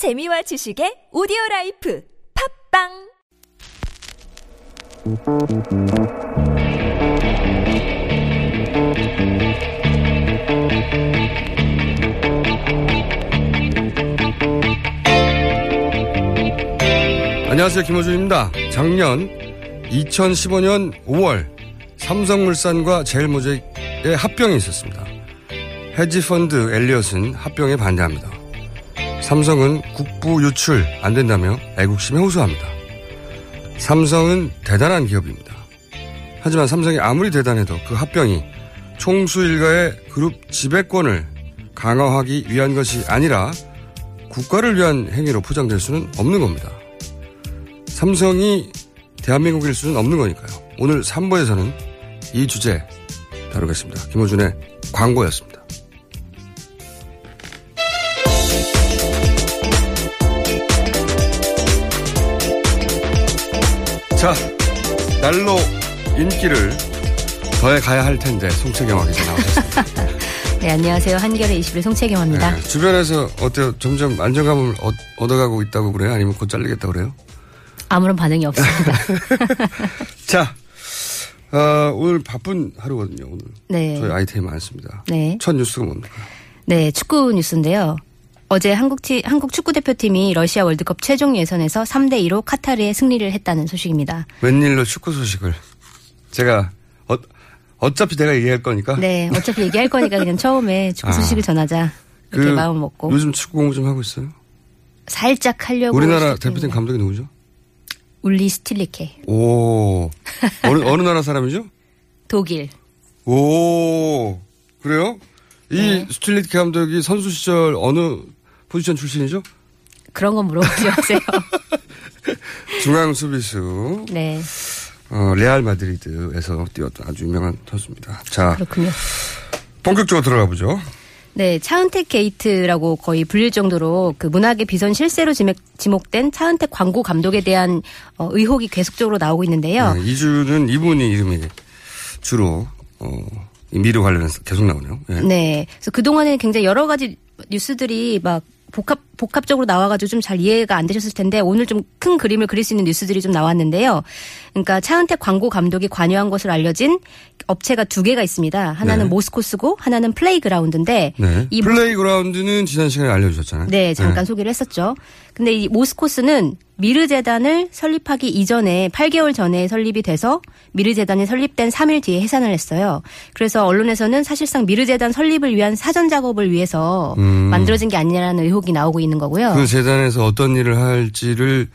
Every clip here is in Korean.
재미와 지식의 오디오 라이프 팝빵 안녕하세요. 김호준입니다. 작년 2015년 5월 삼성물산과 제일모직의 합병이 있었습니다. 헤지펀드 엘리엇은 합병에 반대합니다. 삼성은 국부 유출 안 된다며 애국심에 호소합니다. 삼성은 대단한 기업입니다. 하지만 삼성이 아무리 대단해도 그 합병이 총수 일가의 그룹 지배권을 강화하기 위한 것이 아니라 국가를 위한 행위로 포장될 수는 없는 겁니다. 삼성이 대한민국일 수는 없는 거니까요. 오늘 3부에서는 이 주제 다루겠습니다. 김호준의 광고였습니다. 자, 날로 인기를 더해 가야 할 텐데 송채경화 기자 나오셨습니다. 네, 안녕하세요. 한겨레 21 송채경화입니다. 네, 주변에서 어때요? 점점 안정감을 얻, 얻어가고 있다고 그래요? 아니면 곧 잘리겠다고 그래요? 아무런 반응이 없습니다. 자, 어, 오늘 바쁜 하루거든요. 오늘 네. 저희 아이템이 많습니다. 네. 첫 뉴스가 뭡니까? 네, 축구 뉴스인데요. 어제 한국, 티, 한국 축구 대표팀이 러시아 월드컵 최종 예선에서 3대 2로 카타르에 승리를 했다는 소식입니다. 웬일로 축구 소식을 제가 어, 어차피 내가 얘기할 거니까 네, 어차피 얘기할 거니까 그냥 처음에 축구 아. 소식을 전하자. 이렇게 그 마음 먹고 요즘 축구 공부 좀 하고 있어요. 살짝 하려고 우리나라. 대표팀 감독이 누구죠? 울리 스틸리케 오 어느 어느 나라 사람이죠? 독일 오 그래요? 이 네. 스틸리케 감독이 선수 시절 어느 포지션 출신이죠? 그런 건 물어보지 마세요. 중앙 수비수 네, 어, 레알 마드리드에서 뛰었던 아주 유명한 선수입니다. 자 그렇군요. 본격적으로 들어가 보죠. 네, 차은택 게이트라고 거의 불릴 정도로 그 문학의 비선 실세로 지목, 지목된 차은택 광고 감독에 대한 어, 의혹이 계속적으로 나오고 있는데요. 네, 이주는 이분이 이름이 주로 어, 이 미르 관련해서 계속 나오네요. 예. 네. 그래서 그동안에 굉장히 여러 가지 뉴스들이 막 복합, 복합적으로 나와가지고 좀 잘 이해가 안 되셨을 텐데 오늘 좀 큰 그림을 그릴 수 있는 뉴스들이 좀 나왔는데요. 그러니까 차은택 광고 감독이 관여한 것으로 알려진 업체가 두 개가 있습니다. 하나는 네. 모스코스고 하나는 플레이그라운드인데 네. 이 플레이그라운드는 지난 시간에 알려주셨잖아요. 네, 잠깐 소개를 했었죠. 근데 이 모스코스는 미르 재단을 설립하기 이전에 8개월 전에 설립이 돼서 미르 재단이 설립된 3일 뒤에 해산을 했어요. 그래서 언론에서는 사실상 미르 재단 설립을 위한 사전 작업을 위해서 음. 만들어진 게 아니냐는 의혹이 나오고 있는 거고요. 그 재단에서 어떤 일을 할지를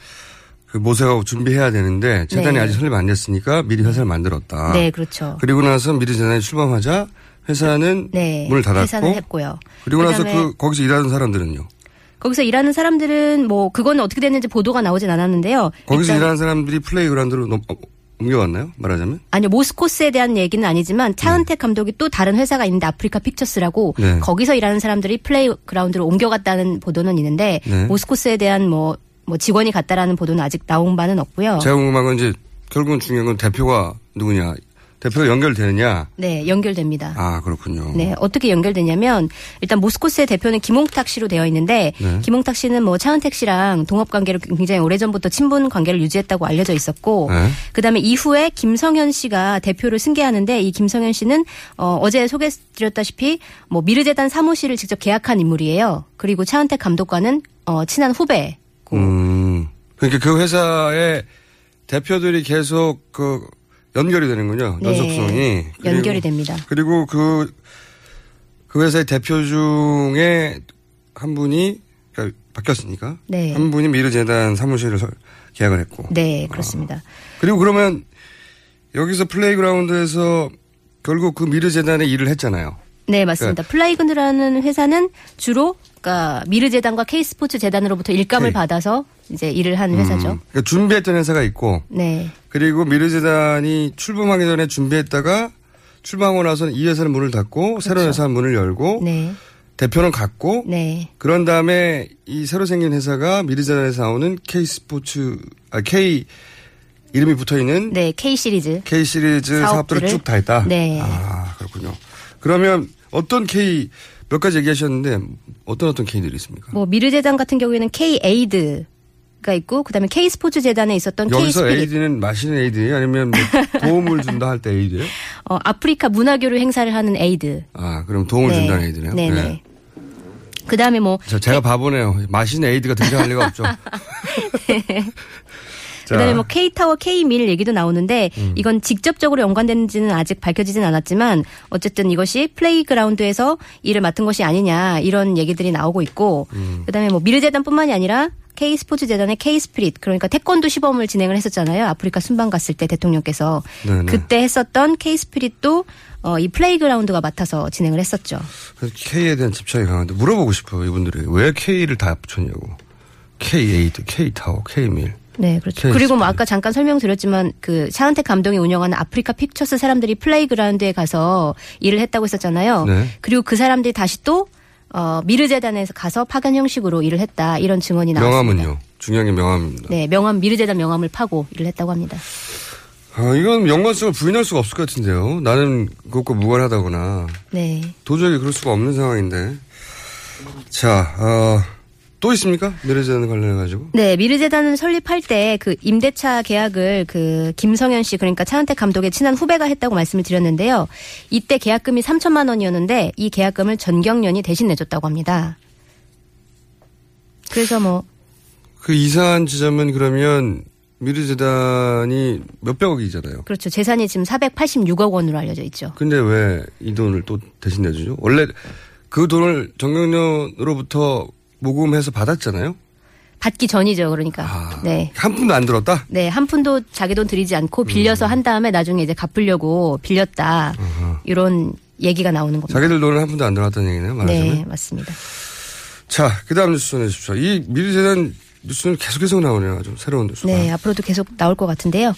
그 모색하고 준비해야 되는데 재단이 네. 아직 설립 안 됐으니까 미리 회사를 만들었다. 네, 그렇죠. 그리고 나서 미르 재단이 출범하자 회사는 네, 문을 닫았고 해산을 했고요. 그리고 나서 그 거기서 일하는 사람들은요. 거기서 일하는 사람들은 뭐 그건 어떻게 됐는지 보도가 나오진 않았는데요. 거기서 일단 일하는 사람들이 플레이그라운드로 넘- 어, 옮겨갔나요? 말하자면? 아니요 모스코스에 대한 얘기는 아니지만 차은택 감독이 또 다른 회사가 있는데 아프리카 픽처스라고 네. 거기서 일하는 사람들이 플레이그라운드로 옮겨갔다는 보도는 있는데 네. 모스코스에 대한 뭐, 뭐 직원이 갔다라는 보도는 아직 나온 바는 없고요. 제가 궁금한 건 이제 결국은 중요한 건 대표가 누구냐. 대표가 연결되느냐. 네 연결됩니다. 아 그렇군요. 네, 어떻게 연결되냐면 일단 모스코스의 대표는 김홍탁 씨로 되어 있는데 네. 김홍탁 씨는 뭐 차은택 씨랑 동업 관계를 굉장히 오래전부터 친분 관계를 유지했다고 알려져 있었고 네. 그다음에 이후에 김성현 씨가 대표를 승계하는데 이 김성현 씨는 어, 어제 소개 드렸다시피 뭐 미르재단 사무실을 직접 계약한 인물이에요. 그리고 차은택 감독과는 어, 친한 후배. 음. 그러니까 그 회사의 대표들이 계속 그 연결이 되는군요. 네. 연속성이. 그리고- 연결이 됩니다. 그리고 그, 그 회사의 대표 중에 한 분이 그러니까 바뀌었으니까. 네. 한 분이 미르재단 사무실을 설- 계약을 했고. 네, 그렇습니다. 그리고 그러면 여기서 플레이그라운드에서 결국 그 미르재단에 일을 했잖아요. 네, 맞습니다. 플레이그라운드라는 회사는 주로 그러니까 미르재단과 K스포츠 재단으로부터 일감을 K. 받아서 이제 일을 한 회사죠. 음. 그러니까 준비했던 회사가 있고 네. 그리고 미르재단이 출범하기 전에 준비했다가 출범하고 나서는 이 회사는 문을 닫고 새로운 회사 문을 열고 네. 대표는 갔고 네. 그런 다음에 이 새로 생긴 회사가 미르재단에서 나오는 K 스포츠 아 K 이름이 붙어 있는 네, K 시리즈. K 시리즈 사업들을 사업들을. 쭉 다 했다. 네. 아 그렇군요. 그러면 어떤 K 몇 가지 얘기하셨는데 어떤 어떤 K들이 있습니까? 뭐 미르재단 같은 경우에는 K Aid가 있고 그다음에 K 스포츠 재단에 있었던 K 여기서 Spirit 에이드는 마시는 에이드예요? 아니면 뭐 도움을 준다 할 때 aid예요? 어, 아프리카 문화 교류 행사를 하는 aid. 아, 그럼 도움을 준다는 aid네요. 네네. 네. 그다음에 뭐 자, 제가 바보네요. 마시는 에이드가 등장할 리가 없죠. 자, 그다음에 뭐 K타워, K Meal 얘기도 나오는데 음. 이건 직접적으로 연관되는지는 아직 밝혀지진 않았지만 어쨌든 이것이 플레이그라운드에서 일을 맡은 것이 아니냐 이런 얘기들이 나오고 있고 음. 그다음에 뭐 미르재단뿐만이 아니라 K 스포츠 재단의 K Spirit 그러니까 태권도 시범을 진행을 했었잖아요. 아프리카 순방 갔을 때 대통령께서 네네. 그때 했었던 K 스피릿도 어, 이 플레이그라운드가 맡아서 진행을 했었죠. K에 대한 집착이 강한데 물어보고 싶어요, 이분들이. 왜 K를 다 붙였냐고. K Aid, K 타워, K Meal. 네, 그렇죠. K 그리고 뭐. 아까 잠깐 설명드렸지만 그 차은택 감독이 운영하는 아프리카 픽처스 사람들이 플레이그라운드에 가서 일을 했다고 했었잖아요. 네. 그리고 그 사람들이 다시 또 어, 미르재단에서 가서 파견 형식으로 일을 했다 이런 증언이 나왔습니다. 명함은요? 중요한 게 명함입니다. 네, 명함 미르재단 명함을 파고 일을 했다고 합니다. 아, 이건 연관성을 부인할 수가 없을 것 같은데요. 나는 그것과 무관하다거나 네. 도저히 그럴 수가 없는 상황인데. 자, 어, 또 있습니까? 미래재단 관련해 가지고. 네, 미르재단은 설립할 때 그 임대차 계약을 그 김성현 씨 그러니까 차은택 감독의 친한 후배가 했다고 말씀을 드렸는데요. 이때 계약금이 3천만 원이었는데 이 계약금을 전경련이 대신 내줬다고 합니다. 그래서 뭐 그 이사한 지점은 그러면 미래재단이 몇백억이잖아요. 그렇죠. 재산이 지금 486억 원으로 알려져 있죠. 근데 왜 이 돈을 또 대신 내주죠? 원래 그 돈을 정경련으로부터 모금해서 받았잖아요? 받기 전이죠. 그러니까. 아, 네. 한 푼도 안 들었다? 네, 한 푼도 자기 돈 들이지 않고 빌려서 한 다음에 나중에 이제 갚으려고 빌렸다. 이런 얘기가 나오는 겁니다. 자기들 돈을 한 푼도 안 들어갔다는 얘기네요, 말하자면. 네, 맞습니다. 자, 그 다음 뉴스 전해주십시오. 이 미래재단 뉴스는 계속 계속 나오네요. 좀 새로운 뉴스가. 네, 앞으로도 계속 나올 것 같은데요.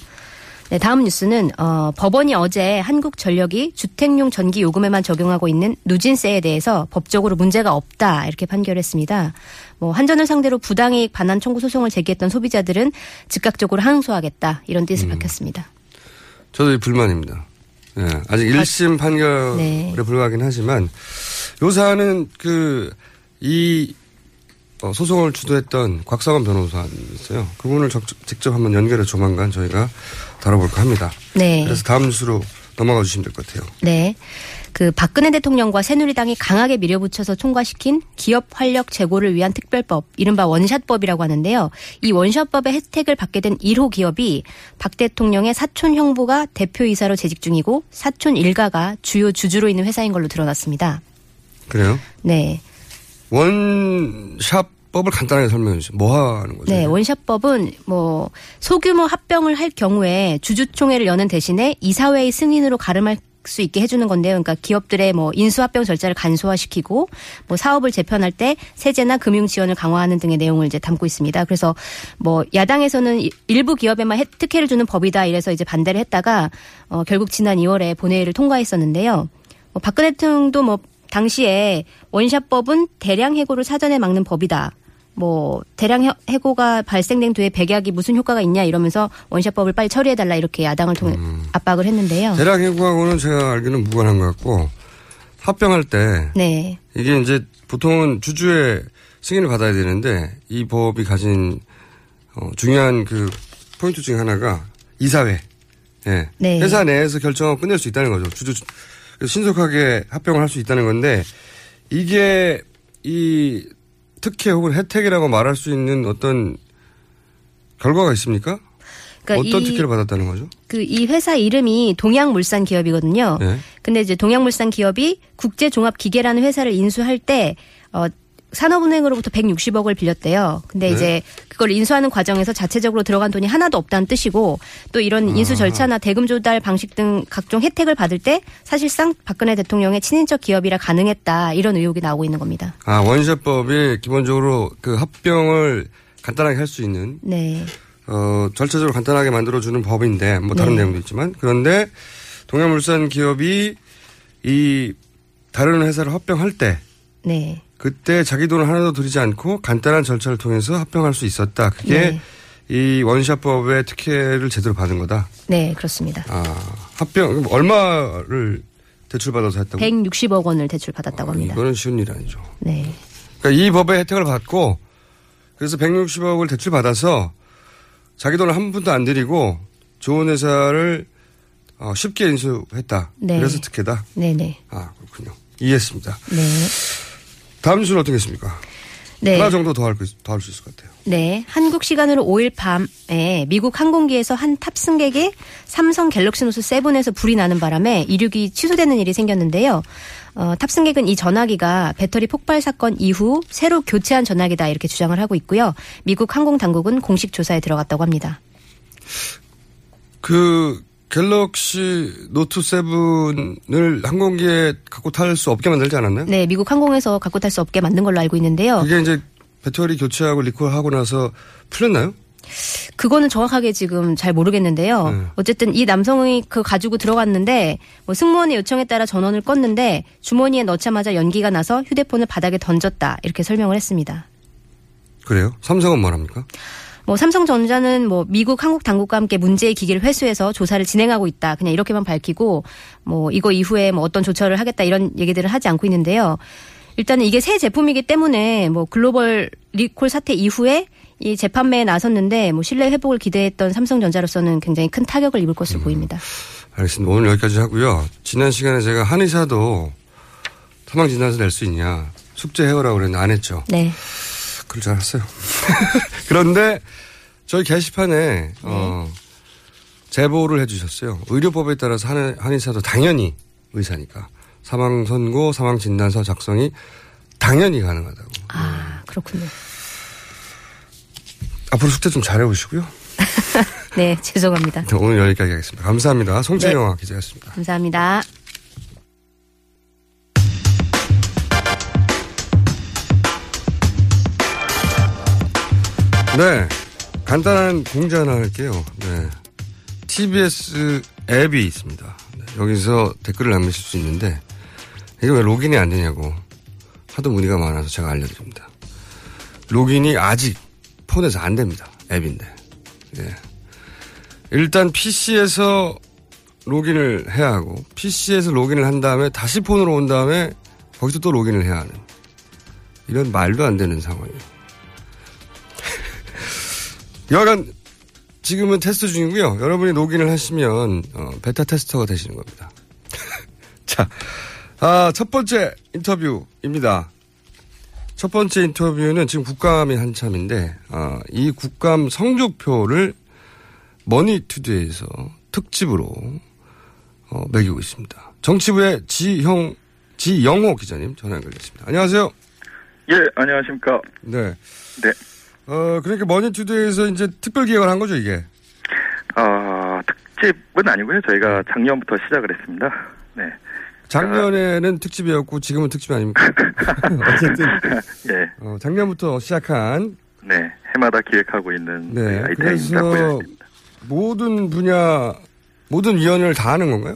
네, 다음 뉴스는 어, 법원이 어제 한국전력이 주택용 전기 요금에만 적용하고 있는 누진세에 대해서 법적으로 문제가 없다 이렇게 판결했습니다. 뭐 한전을 상대로 부당이익 반환 청구 소송을 제기했던 소비자들은 즉각적으로 항소하겠다 이런 뜻을 밝혔습니다. 저도 이 불만입니다. 예, 아직 1심 판결에 네. 불과하긴 하지만 요 사안은 그, 이 어, 소송을 주도했던 곽상원 변호사님 있어요. 그분을 적- 직접 한번 연결해 조만간 저희가 다뤄볼까 합니다. 네. 그래서 다음 뉴스로 넘어가 주시면 될 것 같아요. 네. 그 박근혜 대통령과 새누리당이 강하게 밀어붙여서 통과시킨 기업 활력 제고를 위한 특별법, 이른바 원샷법이라고 하는데요. 이 원샷법의 혜택을 받게 된 1호 기업이 박 대통령의 사촌 형부가 대표이사로 재직 중이고 사촌 일가가 주요 주주로 있는 회사인 걸로 드러났습니다. 그래요? 네. 원샵 법을 간단하게 설명해 주세요. 뭐 하는 거죠? 네, 원샷법은 뭐 소규모 합병을 할 경우에 주주총회를 여는 대신에 이사회의 승인으로 가름할 수 있게 해주는 건데요. 그러니까 기업들의 뭐 인수합병 절차를 간소화시키고 뭐 사업을 재편할 때 세제나 금융 지원을 강화하는 등의 내용을 이제 담고 있습니다. 그래서 뭐 야당에서는 이- 일부 기업에만 혜- 특혜를 주는 법이다 이래서 이제 반대를 했다가 어 결국 지난 2월에 본회의를 통과했었는데요. 뭐 박근혜 대통령도 뭐 당시에 원샷법은 대량 해고를 사전에 막는 법이다. 뭐 대량 해- 해고가 발생된 뒤에 백약이 무슨 효과가 있냐 이러면서 원샷법을 빨리 처리해 달라 이렇게 야당을 통해 압박을 했는데요. 대략 해고하고는 제가 알기로는 무관한 것 같고 합병할 때 네, 이게 이제 보통은 주주의 승인을 받아야 되는데 이 법이 가진 어, 중요한 그 포인트 중에 하나가 이사회. 예. 네. 회사 내에서 결정하고 끝낼 수 있다는 거죠. 주주 신속하게 합병을 할 수 있다는 건데 이게 이 특혜 혹은 혜택이라고 말할 수 있는 어떤 결과가 있습니까? 그러니까 어떤 이, 특혜를 받았다는 거죠? 그 이 회사 이름이 동양물산 기업이거든요. 네. 근데 이제 동양물산 기업이 국제종합기계라는 회사를 인수할 때 어, 산업은행으로부터 160억을 빌렸대요. 근데 네. 이제 그걸 인수하는 과정에서 자체적으로 들어간 돈이 하나도 없다는 뜻이고 또 이런 아. 인수 절차나 대금 조달 방식 등 각종 혜택을 받을 때 사실상 박근혜 대통령의 친인척 기업이라 가능했다 이런 의혹이 나오고 있는 겁니다. 아, 원샷법이 기본적으로 그 합병을 간단하게 할 수 있는 네. 어, 절차적으로 간단하게 만들어주는 법인데, 뭐 다른 네. 내용도 있지만, 그런데 동해물산 기업이 이 다른 회사를 합병할 때, 네. 그때 자기 돈을 하나도 들이지 않고 간단한 절차를 통해서 합병할 수 있었다. 그게 이 원샷법의 특혜를 제대로 받은 거다. 네, 그렇습니다. 아, 합병, 얼마를 대출받아서 했다고? 160억 원을 대출받았다고 합니다. 이거는 쉬운 일 아니죠. 네. 그러니까 이 법의 혜택을 받고 그래서 160억을 대출받아서 자기 돈을 한 푼도 안 들이고 좋은 회사를 어, 쉽게 인수했다. 네. 그래서 특혜다. 네네. 아 그렇군요. 이해했습니다. 네. 다음 뉴스는 어떻게 했습니까? 네. 하나 정도 더 할 수 있을 것 같아요. 네. 한국 시간으로 5일 밤에 미국 항공기에서 한 탑승객이 삼성 갤럭시 노트 7에서 불이 나는 바람에 이륙이 취소되는 일이 생겼는데요. 어, 탑승객은 이 전화기가 배터리 폭발 사건 이후 새로 교체한 전화기다 이렇게 주장을 하고 있고요. 미국 항공 당국은 공식 조사에 들어갔다고 합니다. 그 갤럭시 노트 7을 항공기에 갖고 탈 수 없게 만들지 않았나요? 네, 미국 항공에서 갖고 탈 수 없게 만든 걸로 알고 있는데요. 그게 이제 배터리 교체하고 리콜하고 나서 풀렸나요? 그거는 정확하게 지금 잘 모르겠는데요. 네. 어쨌든 이 남성이 그 가지고 들어갔는데 뭐 승무원의 요청에 따라 전원을 껐는데 주머니에 넣자마자 연기가 나서 휴대폰을 바닥에 던졌다 이렇게 설명을 했습니다. 그래요? 삼성은 뭐랍니까? 뭐 삼성전자는 뭐 미국 한국 당국과 함께 문제의 기기를 회수해서 조사를 진행하고 있다. 그냥 이렇게만 밝히고 뭐 이거 이후에 뭐 어떤 조처를 하겠다 이런 얘기들을 하지 않고 있는데요. 일단은 이게 새 제품이기 때문에 뭐 글로벌 리콜 사태 이후에 이 재판매에 나섰는데 뭐 신뢰 회복을 기대했던 삼성전자로서는 굉장히 큰 타격을 입을 것으로 보입니다. 알겠습니다. 오늘 여기까지 하고요. 지난 시간에 제가 한의사도 사망 진단서 낼 수 있냐 숙제 해오라고 그랬는데 안 했죠. 네. 그럴 줄 알았어요. 그런데 저희 게시판에 어, 제보를 해주셨어요. 의료법에 따라서 한, 한의 사도 당연히 의사니까 사망 선고, 사망 진단서 작성이 당연히 가능하다고. 아 그렇군요. 앞으로 숙제 좀 잘해보시고요. 네 죄송합니다. 오늘 여기까지 하겠습니다. 감사합니다. 송채영아 네. 기자였습니다. 감사합니다. 네. 간단한 공지 하나 할게요. 네. TBS 앱이 있습니다. 네, 여기서 댓글을 남기실 수 있는데, 이게 왜 로gin이 안 되냐고 하도 문의가 많아서 제가 알려드립니다. 로gin이 아직 폰에서 안 됩니다. 앱인데. 예. 일단 PC에서 로gin을 해야 하고, PC에서 로gin을 한 다음에 다시 폰으로 온 다음에 거기서 또 로gin을 해야 하는. 이런 말도 안 되는 상황이에요. 여하간 지금은 테스트 중이고요. 여러분이 로그인을 하시면 어, 베타 테스터가 되시는 겁니다. 자, 아, 첫 번째 인터뷰입니다. 첫 번째 인터뷰는 지금 국감이 한참인데 아, 이 국감 성적표를 머니투데이에서 특집으로 어, 매기고 있습니다. 정치부의 지형 지영호 기자님 전화 연결됐습니다. 안녕하세요. 예, 안녕하십니까. 네. 네. 어, 그러니까 머니투데이에서 이제 특별 기획을 한 거죠, 이게. 아, 특집은 아니고요. 저희가 작년부터 시작을 했습니다. 네. 작년에는 특집이었고 지금은 특집이 아닙니까? 어쨌든 예. 어, 작년부터 시작한 네. 해마다 기획하고 있는 네, 네, 아이템입니다. 그래서. 모든 분야 모든 위원회를 다 하는 건가요?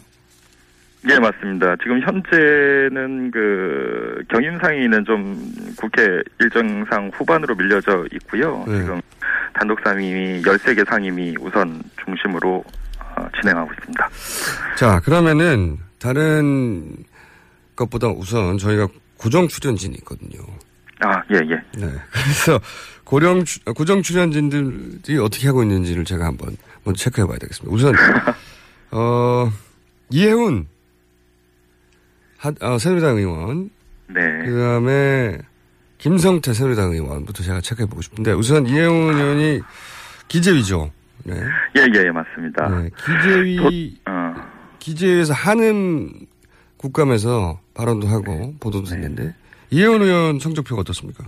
예, 맞습니다. 지금 현재는 그 경임상의는 좀 국회 일정상 후반으로 밀려져 있고요. 네. 지금 단독 상임위 13개 상임위 우선 중심으로 어, 진행하고 있습니다. 자 그러면은 다른 것보다 우선 저희가 고정 출연진이 있거든요. 아, 예, 예. 네. 그래서 고령 추- 고정 출연진들이 어떻게 하고 있는지를 제가 한번 먼저 체크해 봐야 되겠습니다. 우선 어 이혜훈 하, 어, 새누리당 의원 네. 그 다음에 김성태 새누리당 의원부터 제가 체크해보고 싶은데 우선 이혜훈 의원이 기재위죠. 네. 예, 예, 예, 맞습니다. 네. 기재위, 어, 기재위에서 하는 국감에서 발언도 하고 보도도 됐는데 이혜훈 의원 성적표가 어떻습니까?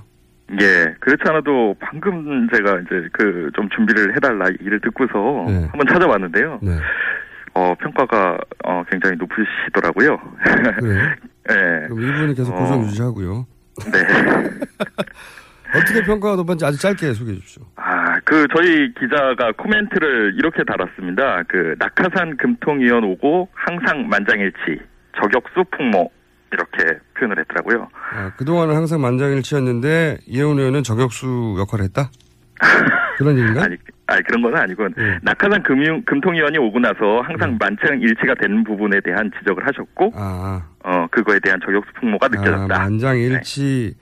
예, 그렇지 않아도 방금 제가 이제 그 좀 준비를 해달라 얘기를 듣고서 네. 한번 찾아봤는데요. 네. 어, 평가가 어, 굉장히 높으시더라고요. 그래요? 예. 그럼 이분이 계속 어. 고정 유지하고요. 네. 어떻게 평가가 높은지 아주 짧게 소개해 주십시오. 아, 그 저희 기자가 코멘트를 이렇게 달았습니다. 그 낙하산 금통위원 오고 항상 만장일치, 저격수 풍모 이렇게 표현을 했더라고요. 아, 그동안은 항상 만장일치였는데 이혜훈 의원은 저격수 역할을 했다? 그런 얘기인가? 아니, 아 그런 건 아니고 네. 낙하산 금융 금통위원이 오고 나서 항상 만장 일치가 되는 부분에 대한 지적을 하셨고 아, 어 그거에 대한 저격수 풍모가 아 느껴졌다. 만장일치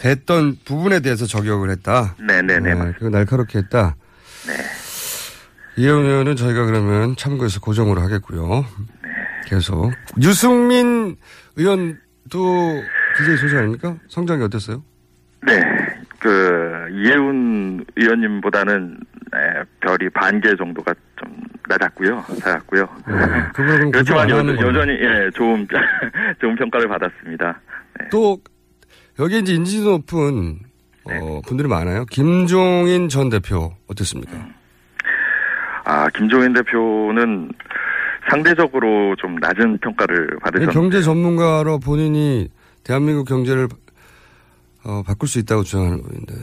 됐던 부분에 대해서 저격을 했다. 네네네 맞습니다. 그거 날카롭게 했다. 네. 이혜원 의원은 저희가 그러면 참고해서 고정으로 하겠고요. 네. 계속. 유승민 의원도 DJ 소식 아닙니까? 성장이 어땠어요? 네, 그 이해운 의원님보다는 에, 별이 반 개 정도가 좀 낮았고요, 낮았고요. 네. 안 그렇지만 여. 여전히 예 좋은 좋은 평가를 받았습니다. 네. 또 여기 이제 인지 높은 어, 분들이 많아요. 김종인 전 대표 어땠습니까? 아 김종인 대표는 상대적으로 좀 낮은 평가를 네, 받으셨는데 경제 전문가로 본인이 대한민국 경제를 어, 바꿀 수 있다고 주장하는 분인데.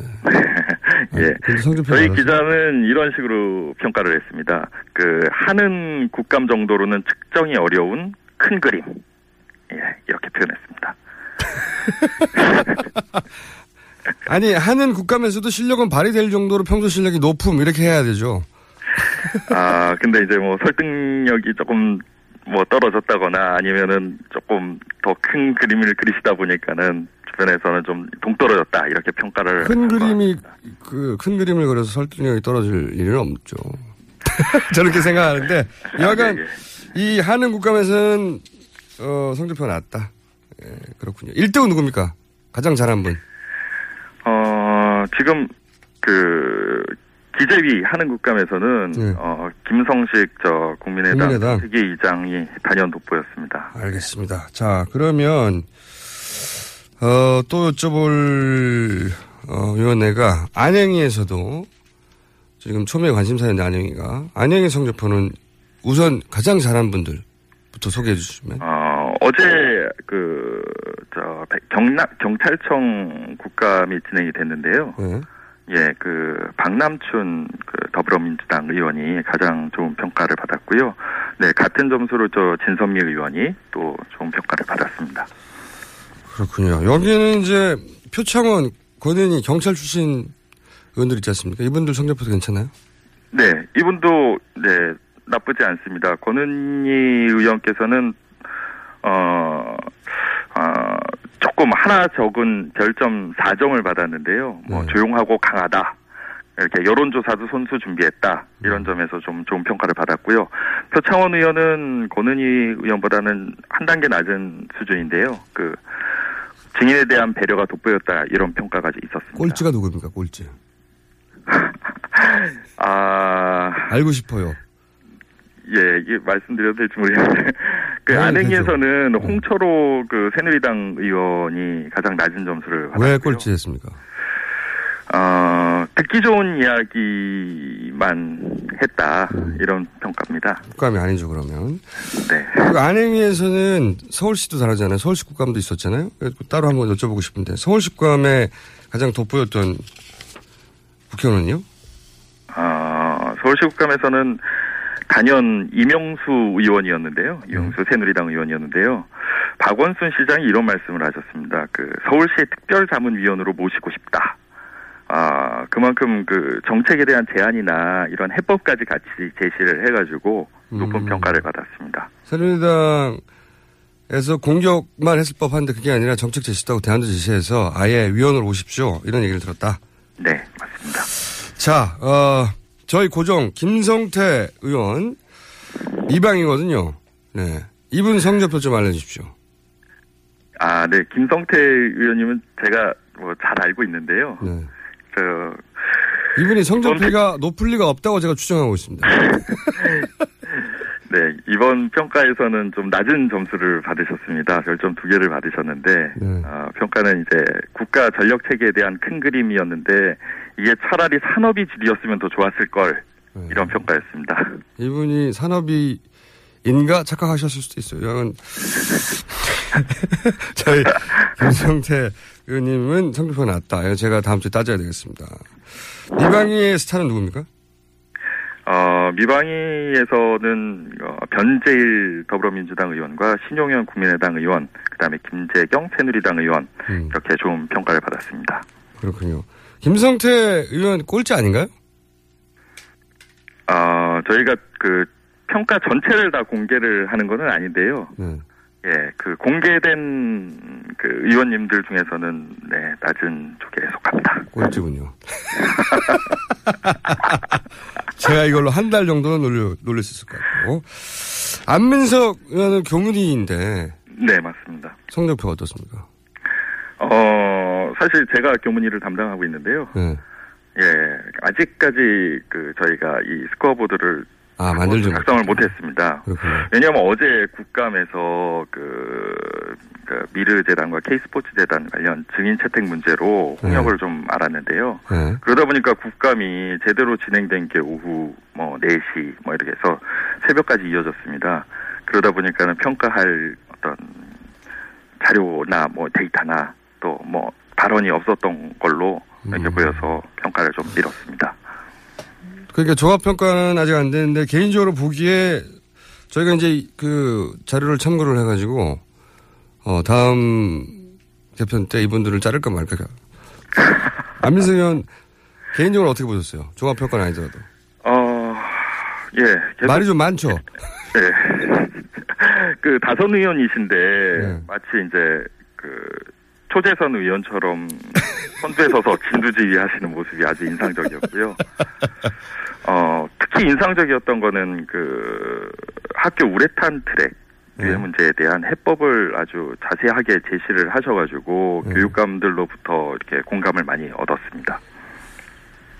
예. 성적표 저희? 기자는 이런 식으로 평가를 했습니다. 그 하는 국감 정도로는 측정이 어려운 큰 그림. 예, 이렇게 표현했습니다. 아니 하는 국감에서도 실력은 발휘될 정도로 평소 실력이 높음 이렇게 해야 되죠. 아, 근데 이제 뭐 설득력이 조금 뭐 떨어졌다거나 아니면은 조금 더 큰 그림을 그리시다 보니까는 주변에서는 좀 동떨어졌다 이렇게 평가를 큰 그림이. 그 큰 그림을 그려서 설득력이 떨어질 일은 없죠. 저렇게 생각하는데 여하간 네, 예. 이 하는 국감에서는 어, 성적표가 낮다. 예, 그렇군요. 1등은 누굽니까? 가장 잘한 분. 어, 지금 그 기재위 하는 국감에서는 네. 어, 김성식 저 국민의당, 국민의당. 세계이장이 단연 돋보였습니다. 알겠습니다. 자, 그러면, 어, 또 여쭤볼, 어, 위원회가 안양이에서도 지금 초미의 관심사였는데 안양이가. 안양의 성적표는 우선 가장 잘한 분들부터 소개해 주시면. 어, 어제 그, 저, 백- 경남, 경찰청 국감이 진행이 됐는데요. 네. 예, 그, 박남춘 그 더불어민주당 의원이 가장 좋은 평가를 받았고요. 네, 같은 점수로 저 진선미 의원이 또 좋은 평가를 받았습니다. 그렇군요. 여기는 이제 표창원, 권은희 경찰 출신 의원들 있지 않습니까? 이분들 성적표도 괜찮아요? 네, 이분도, 네, 나쁘지 않습니다. 권은희 의원께서는, 어, 어, 조금 하나 적은 별점 4점을 받았는데요. 뭐, 네. 조용하고 강하다. 이렇게 여론조사도 손수 준비했다. 이런 점에서 좀 좋은 평가를 받았고요. 표창원 의원은 권은희 의원보다는 한 단계 낮은 수준인데요. 그, 증인에 대한 배려가 돋보였다. 이런 평가가 있었습니다. 꼴찌가 누굽니까? 꼴찌. 아, 알고 싶어요. 예, 이게 말씀드려도 될지 모르겠는데. 그 네, 안행에서는 되죠. 홍철호 그 새누리당 의원이 가장 낮은 점수를 받았고요. 왜 꼴찌했습니까? 어, 듣기 좋은 이야기만 했다. 음. 이런 평가입니다. 국감이 아니죠, 그러면. 네. 그 안행위에서는 서울시도 다르잖아요. 서울시 국감도 있었잖아요. 따로 한번 여쭤보고 싶은데 서울시 국감에 가장 돋보였던 국회의원은요? 어, 서울시 국감에서는 단연 이명수 의원이었는데요. 이명수 새누리당 의원이었는데요. 박원순 시장이 이런 말씀을 하셨습니다. 그 서울시의 특별자문위원으로 모시고 싶다. 아, 그만큼 그 정책에 대한 제안이나 이런 해법까지 같이 제시를 해가지고 높은 음. 평가를 받았습니다. 새누리당에서 공격만 했을 법한데 그게 아니라 정책 제시도 하고 대안도 제시해서 아예 위원으로 오십시오. 이런 얘기를 들었다. 네, 맞습니다. 자, 어, 저희 고정 김성태 의원 이방이거든요. 네. 이분 성적표 좀 알려주십시오. 아, 네, 김성태 의원님은 제가 뭐 잘 알고 있는데요. 네. 저 이분이 성적표가 높을 리가 없다고 제가 추정하고 있습니다. 네, 이번 평가에서는 좀 낮은 점수를 받으셨습니다. 별점 두 개를 받으셨는데, 네. 어, 평가는 이제 국가 전력 체계에 대한 큰 그림이었는데, 이게 차라리 산업이 질이었으면 더 좋았을 걸, 네. 이런 평가였습니다. 이분이 산업이 인가 착각하셨을 수도 있어요. 이건 저희 김성태 의원님은 성적표가 낮다. 제가 다음 주에 따져야 되겠습니다. 이방희의 스타는 누굽니까? 어, 미방위에서는 어, 변재일 더불어민주당 의원과 신용현 국민의당 의원, 그 다음에 김재경 새누리당 의원, 음, 이렇게 좋은 평가를 받았습니다. 그렇군요. 김성태 의원 꼴찌 아닌가요? 저희가 그 평가 전체를 다 공개를 하는 것은 아닌데요. 네. 예, 그 공개된 그 의원님들 중에서는 네 낮은 쪽에 속합니다. 꼴찌군요. 제가 이걸로 한 달 정도는 놀려, 놀릴 수 있을 것 같고. 안민석 의원은 교문위인데 네, 맞습니다. 성적표가 어떻습니까? 어 사실 제가 교문위를 담당하고 있는데요. 네. 예, 아직까지 그 저희가 이 스코어보드를 아, 만들지 못 작성을 못했습니다. 그렇군요. 왜냐하면 어제 국감에서 그, 그 미르 재단과 K스포츠 재단 관련 증인 채택 문제로 홍역을 좀 알았는데요. 네. 그러다 보니까 국감이 제대로 진행된 게 오후 뭐 4시 뭐 이렇게 해서 새벽까지 이어졌습니다. 그러다 보니까는 평가할 어떤 자료나 뭐 데이터나 또 뭐 발언이 없었던 걸로 이렇게 음. 보여서 평가를 좀 미뤘습니다. 그러니까 종합평가는 아직 안 되는데 개인적으로 보기에 저희가 이제 그 자료를 참고를 해가지고 어 다음 개편 때 이분들을 자를까 말까. 안민석 의원 개인적으로 어떻게 보셨어요? 종합평가는 아니더라도. 어, 예. 계속 말이 좀 많죠? 네. 그 다선 의원이신데 네. 마치 이제 그 초재선 의원처럼 선두에 서서 진두지휘 하시는 모습이 아주 인상적이었고요. 어, 특히 인상적이었던 거는 그 학교 우레탄 트랙 유해 네. 문제에 대한 해법을 아주 자세하게 제시를 하셔가지고 네. 교육감들로부터 이렇게 공감을 많이 얻었습니다.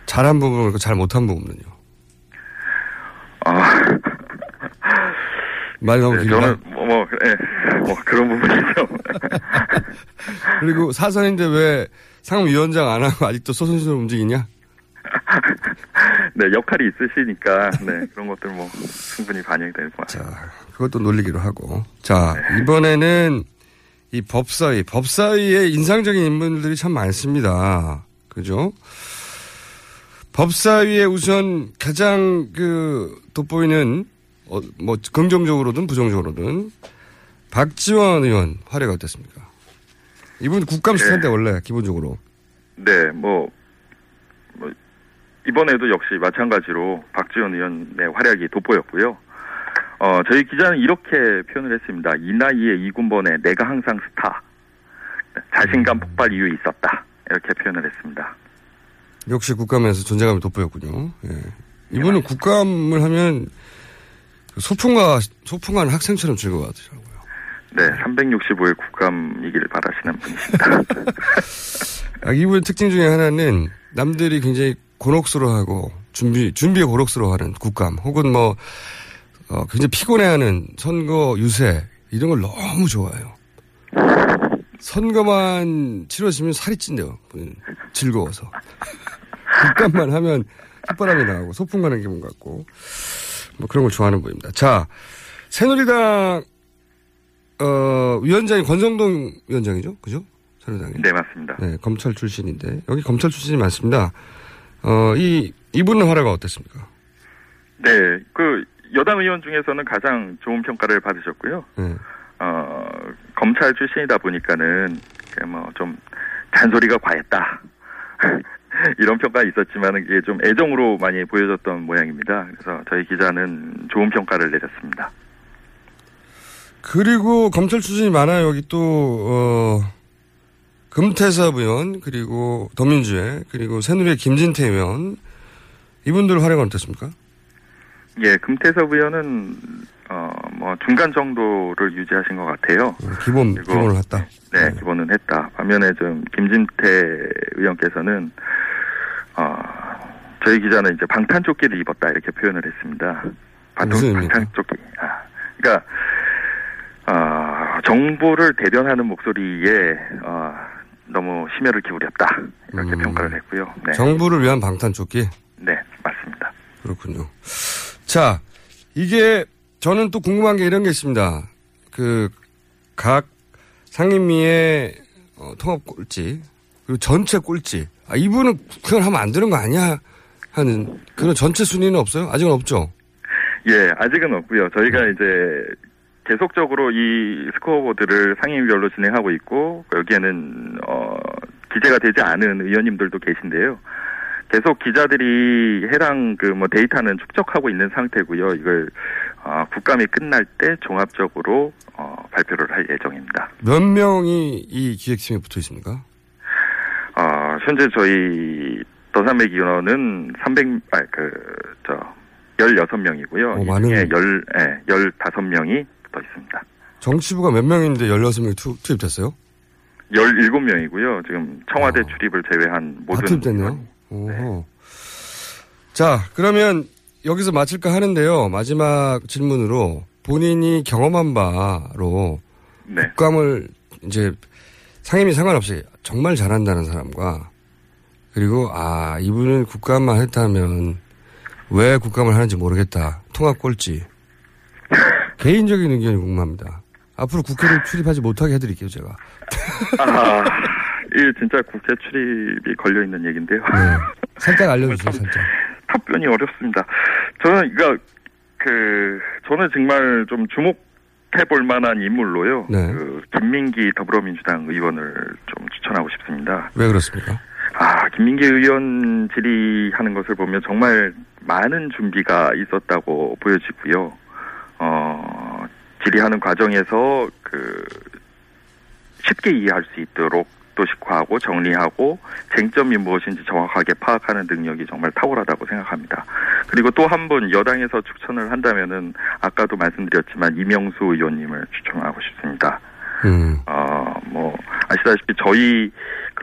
잘한 부분은 그렇고 잘 못한 부분은요. 아, 말이 너무 네, 길다. 저는 뭐, 뭐, 예, 뭐 그런 부분이죠. 그리고 사선인데 왜 상임위원장 안 하고 아직도 소선수로 움직이냐? 네, 역할이 있으시니까, 네, 그런 것들 뭐, 충분히 반영되는 것 같아요. 자, 그것도 놀리기로 하고. 자, 이번에는 이 법사위, 법사위에 인상적인 인물들이 참 많습니다. 그죠? 법사위에 우선 가장 그 돋보이는, 어, 뭐, 긍정적으로든 부정적으로든 박지원 의원 활약 어땠습니까? 이분 국감 네. 스탠데 원래 기본적으로. 네, 뭐, 뭐, 이번에도 역시 마찬가지로 박지원 의원의 활약이 돋보였고요. 어, 저희 기자는 이렇게 표현을 했습니다. 이 나이에 이군번에 내가 항상 스타. 자신감 폭발 이유 있었다. 이렇게 표현을 했습니다. 역시 국감에서 존재감이 돋보였군요. 예. 이분은 국감을 하면 소풍가, 소풍가는 학생처럼 즐거워하더라고요. 네, 365일 국감이길 바라시는 분이십니다. 아, 이분의 특징 중에 하나는 남들이 굉장히 곤혹스러워하고 준비, 준비에 곤혹스러워하는 국감 혹은 뭐, 어, 굉장히 피곤해하는 선거 유세 이런 걸 너무 좋아해요. 선거만 치러지면 살이 찐대요. 즐거워서. 국감만 하면 휘바람이 나고 소풍 가는 기분 같고 뭐 그런 걸 좋아하는 분입니다. 자, 새누리당 어, 위원장이 권성동 위원장이죠? 그죠? 새누리당이. 네, 맞습니다. 네, 검찰 출신인데 여기 검찰 출신이 많습니다. 어, 이 이분의 활약은 어땠습니까? 네, 그 여당 의원 중에서는 가장 좋은 평가를 받으셨고요. 네. 어, 검찰 출신이다 보니까는 뭐 좀 잔소리가 과했다. 이런 평가 있었지만 이게 좀 애정으로 많이 보여졌던 모양입니다. 그래서 저희 기자는 좋은 평가를 내렸습니다. 그리고 검찰 출신이 많아요. 여기 또 어, 금태섭 의원 그리고 더민주회 그리고 새누리의 김진태 의원 이분들 활약은 어땠습니까? 예, 금태섭 의원은 어, 뭐 중간 정도를 유지하신 것 같아요. 어, 기본 기본을 했다. 네, 기본은 했다. 반면에 좀 김진태 의원께서는 어, 저희 기자는 이제 방탄조끼를 입었다 이렇게 표현을 했습니다. 방탄, 무슨? 방탄조끼. 아, 그러니까 어, 정부를 대변하는 목소리에 어, 너무 심혈을 기울였다 이렇게 음. 평가를 했고요. 네, 정부를 위한 방탄조끼 네 맞습니다. 그렇군요. 자, 이게 저는 또 궁금한 게 이런 게 있습니다. 그 각 상임위의 어, 통합 꼴찌 그리고 전체 꼴찌. 아, 이분은 그걸 하면 안 되는 거 아니야? 하는 그런 전체 순위는 없어요? 아직은 없죠. 예, 아직은 없고요. 저희가 네. 이제 계속적으로 이 스코어보드를 상임위별로 진행하고 있고 여기에는 어 기재가 되지 않은 의원님들도 계신데요. 계속 기자들이 해당 그 뭐 데이터는 축적하고 있는 상태고요. 이걸 어, 국감이 끝날 때 종합적으로 어, 발표를 할 예정입니다. 몇 명이 이 기획팀에 붙어 있습니까? 어, 현재 저희 더산맥 위원은 300, 아, 그, 저, 16명이고요. 오, 이 많은- 중에 10, 예, 15명이 붙어 있습니다. 정치부가 몇 명인데 16명이 투, 투입됐어요? 17명이고요. 지금 청와대 어. 출입을 제외한 다 모든. 투입됐네요. 오호. 자, 그러면 여기서 마칠까 하는데요. 마지막 질문으로 본인이 경험한 바로 네. 국감을 이제 상임위 상관없이 정말 잘한다는 사람과 그리고 아 이분은 국감만 했다면 왜 국감을 하는지 모르겠다 통합 꼴찌 개인적인 의견이 궁금합니다. 앞으로 국회를 출입하지 못하게 해드릴게요 제가. 아, 이 진짜 국회 출입이 걸려 있는 얘기인데요. 네. 살짝 알려주세요 살짝. 답변이 어렵습니다. 저는 그러니까 그 저는 정말 좀 주목해 볼 만한 인물로요. 네. 그 김민기 더불어민주당 의원을 좀 추천하고 싶습니다. 왜 그렇습니까? 아, 김민기 의원 질의하는 것을 보면 정말 많은 준비가 있었다고 보여지고요. 어, 질의하는 과정에서 그 쉽게 이해할 수 있도록 도식화하고 정리하고 쟁점이 무엇인지 정확하게 파악하는 능력이 정말 탁월하다고 생각합니다. 그리고 또 한 분 여당에서 추천을 한다면은 아까도 말씀드렸지만 이명수 의원님을 추천하고 싶습니다. 음. 어, 뭐, 아시다시피 저희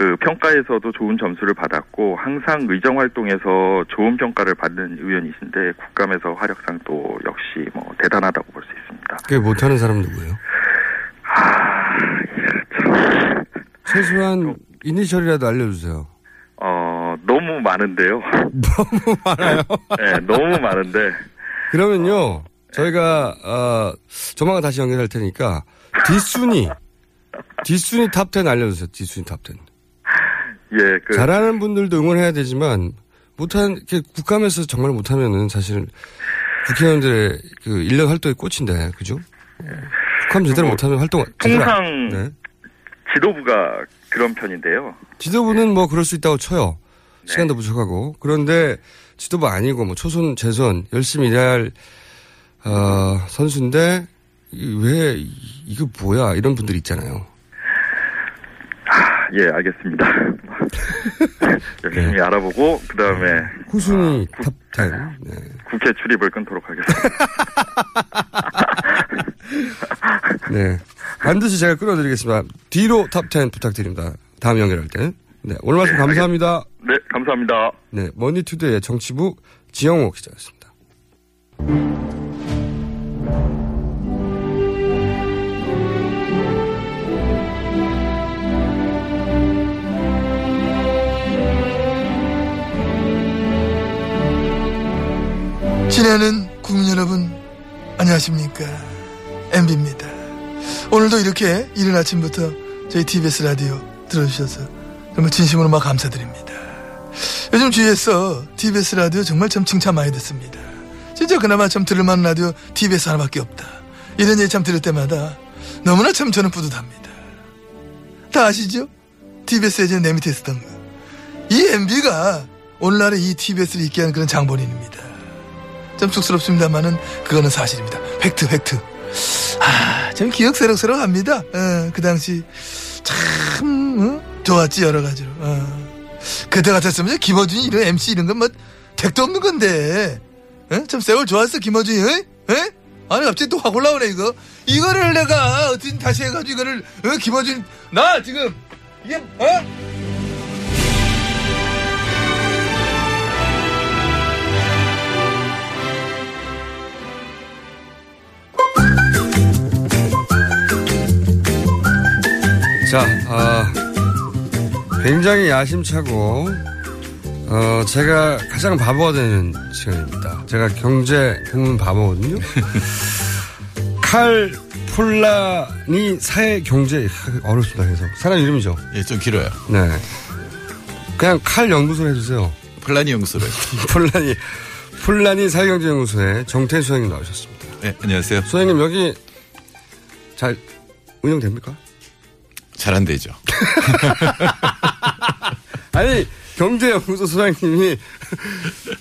그 평가에서도 좋은 점수를 받았고, 항상 의정 활동에서 좋은 평가를 받는 의원이신데, 국감에서 활약상도 역시 뭐, 대단하다고 볼 수 있습니다. 그게 못하는 사람 누구예요? 아, 참, 최소한 이니셜이라도 알려주세요. 어, 너무 많은데요. 너무 많아요. 네, 너무 많은데, 그러면요, 저희가, 어, 조만간 다시 연결할 테니까, 뒷순위, 뒷순위 top 10 알려주세요, 뒷순위 top 10. 예, 그, 잘하는 분들도 응원해야 되지만, 못한, 이렇게 국감에서 정말 못하면은 사실 국회의원들의 그 일련 활동의 꽃인데, 그죠? 국감 제대로 뭐, 못하면 활동, 통상 네. 지도부가 그런 편인데요. 지도부는 뭐 그럴 수 있다고 쳐요. 네. 시간도 부족하고. 그런데 지도부 아니고 뭐 초선, 재선 열심히 일해야 할, 어, 선수인데 이- 왜 이- 이거 뭐야 이런 분들 있잖아요. 예, 알겠습니다. 열심히 알아보고, 그 다음에 후순위 top 10. 네. 국회 출입을 끊도록 하겠습니다. 네. 반드시 제가 끊어드리겠습니다. 뒤로 top 10 부탁드립니다. 다음 연결할 때. 네. 오늘 말씀 네, 감사합니다. 네, 감사합니다. 네. 머니투데이의 정치부 지영호 기자였습니다. 지내는 국민 여러분 안녕하십니까? MB입니다. 오늘도 이렇게 이른 아침부터 저희 TBS 라디오 들어주셔서 정말 진심으로 막 감사드립니다. 요즘 주위에서 TBS 라디오 정말 참 칭찬 많이 듣습니다. 진짜 그나마 참 들을만한 라디오 TBS 하나밖에 없다. 이런 얘기 참 들을 때마다 너무나 참 저는 뿌듯합니다. 다 아시죠? TBS 예전에 내 밑에 있었던 거 이 MB가 오늘날의 이 TBS를 있게 한 그런 장본인입니다 좀 쑥스럽습니다만은 그거는 사실입니다. 팩트 팩트. 아, 참 기억 새록새록합니다. 어, 그 당시 참 어? 좋았지 여러 가지로. 어. 그때 같았으면 김어준이 이런 MC 이런 건뭐 택도 없는 건데. 어? 참 세월 좋았어 김어준이. 어? 어? 아니 갑자기 또 확 올라오네 이거. 이거를 내가 어떻게 다시 해가지고 이거를 어? 김어준 나 지금 이게 어? 자, 아, 굉장히 야심차고, 어, 제가 가장 바보가 되는 시간입니다. 제가 경제 공문 바보거든요. 칼 폴라니 사회 경제 어렵습니다. 그래서 사람 이름이죠. 예, 좀 길어요. 네. 그냥 칼 연구소로 해주세요. 플라니 연구소로. 폴라니 폴라니 사회경제 연구소의 정태인 소장님 나오셨습니다. 네, 안녕하세요. 소장님 여기 잘 운영됩니까? 잘 안 되죠. 아니 경제연구소 소장님이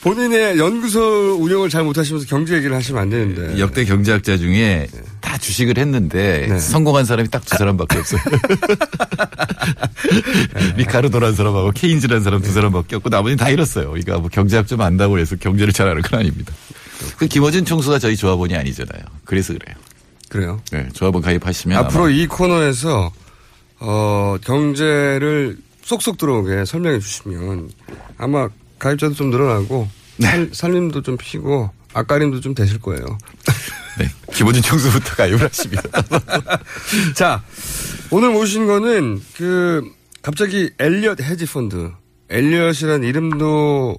본인의 연구소 운영을 잘 못하시면서 경제 얘기를 하시면 안 되는데. 역대 경제학자 중에 다 주식을 했는데 네. 성공한 사람이 딱 두 사람밖에 없어요. 리카르도라는 사람하고 케인즈라는 사람 두 사람밖에 없고 나머지는 다 잃었어요. 그러니까 뭐 경제학 좀 안다고 해서 경제를 잘 아는 건 아닙니다. 그 김어준 총수가 저희 조합원이 아니잖아요. 그래서 그래요. 그래요. 네, 조합원 가입하시면 앞으로 이 코너에서 어 경제를 쏙쏙 들어오게 설명해 주시면 아마 가입자도 좀 늘어나고 네. 살, 살림도 좀 피고 앞가림도 좀 되실 거예요. 네, 김어준 총수부터 가입을 하십니다. 자, 오늘 모신 거는 그 갑자기 엘리엇 헤지 펀드. 엘리엇이라는 이름도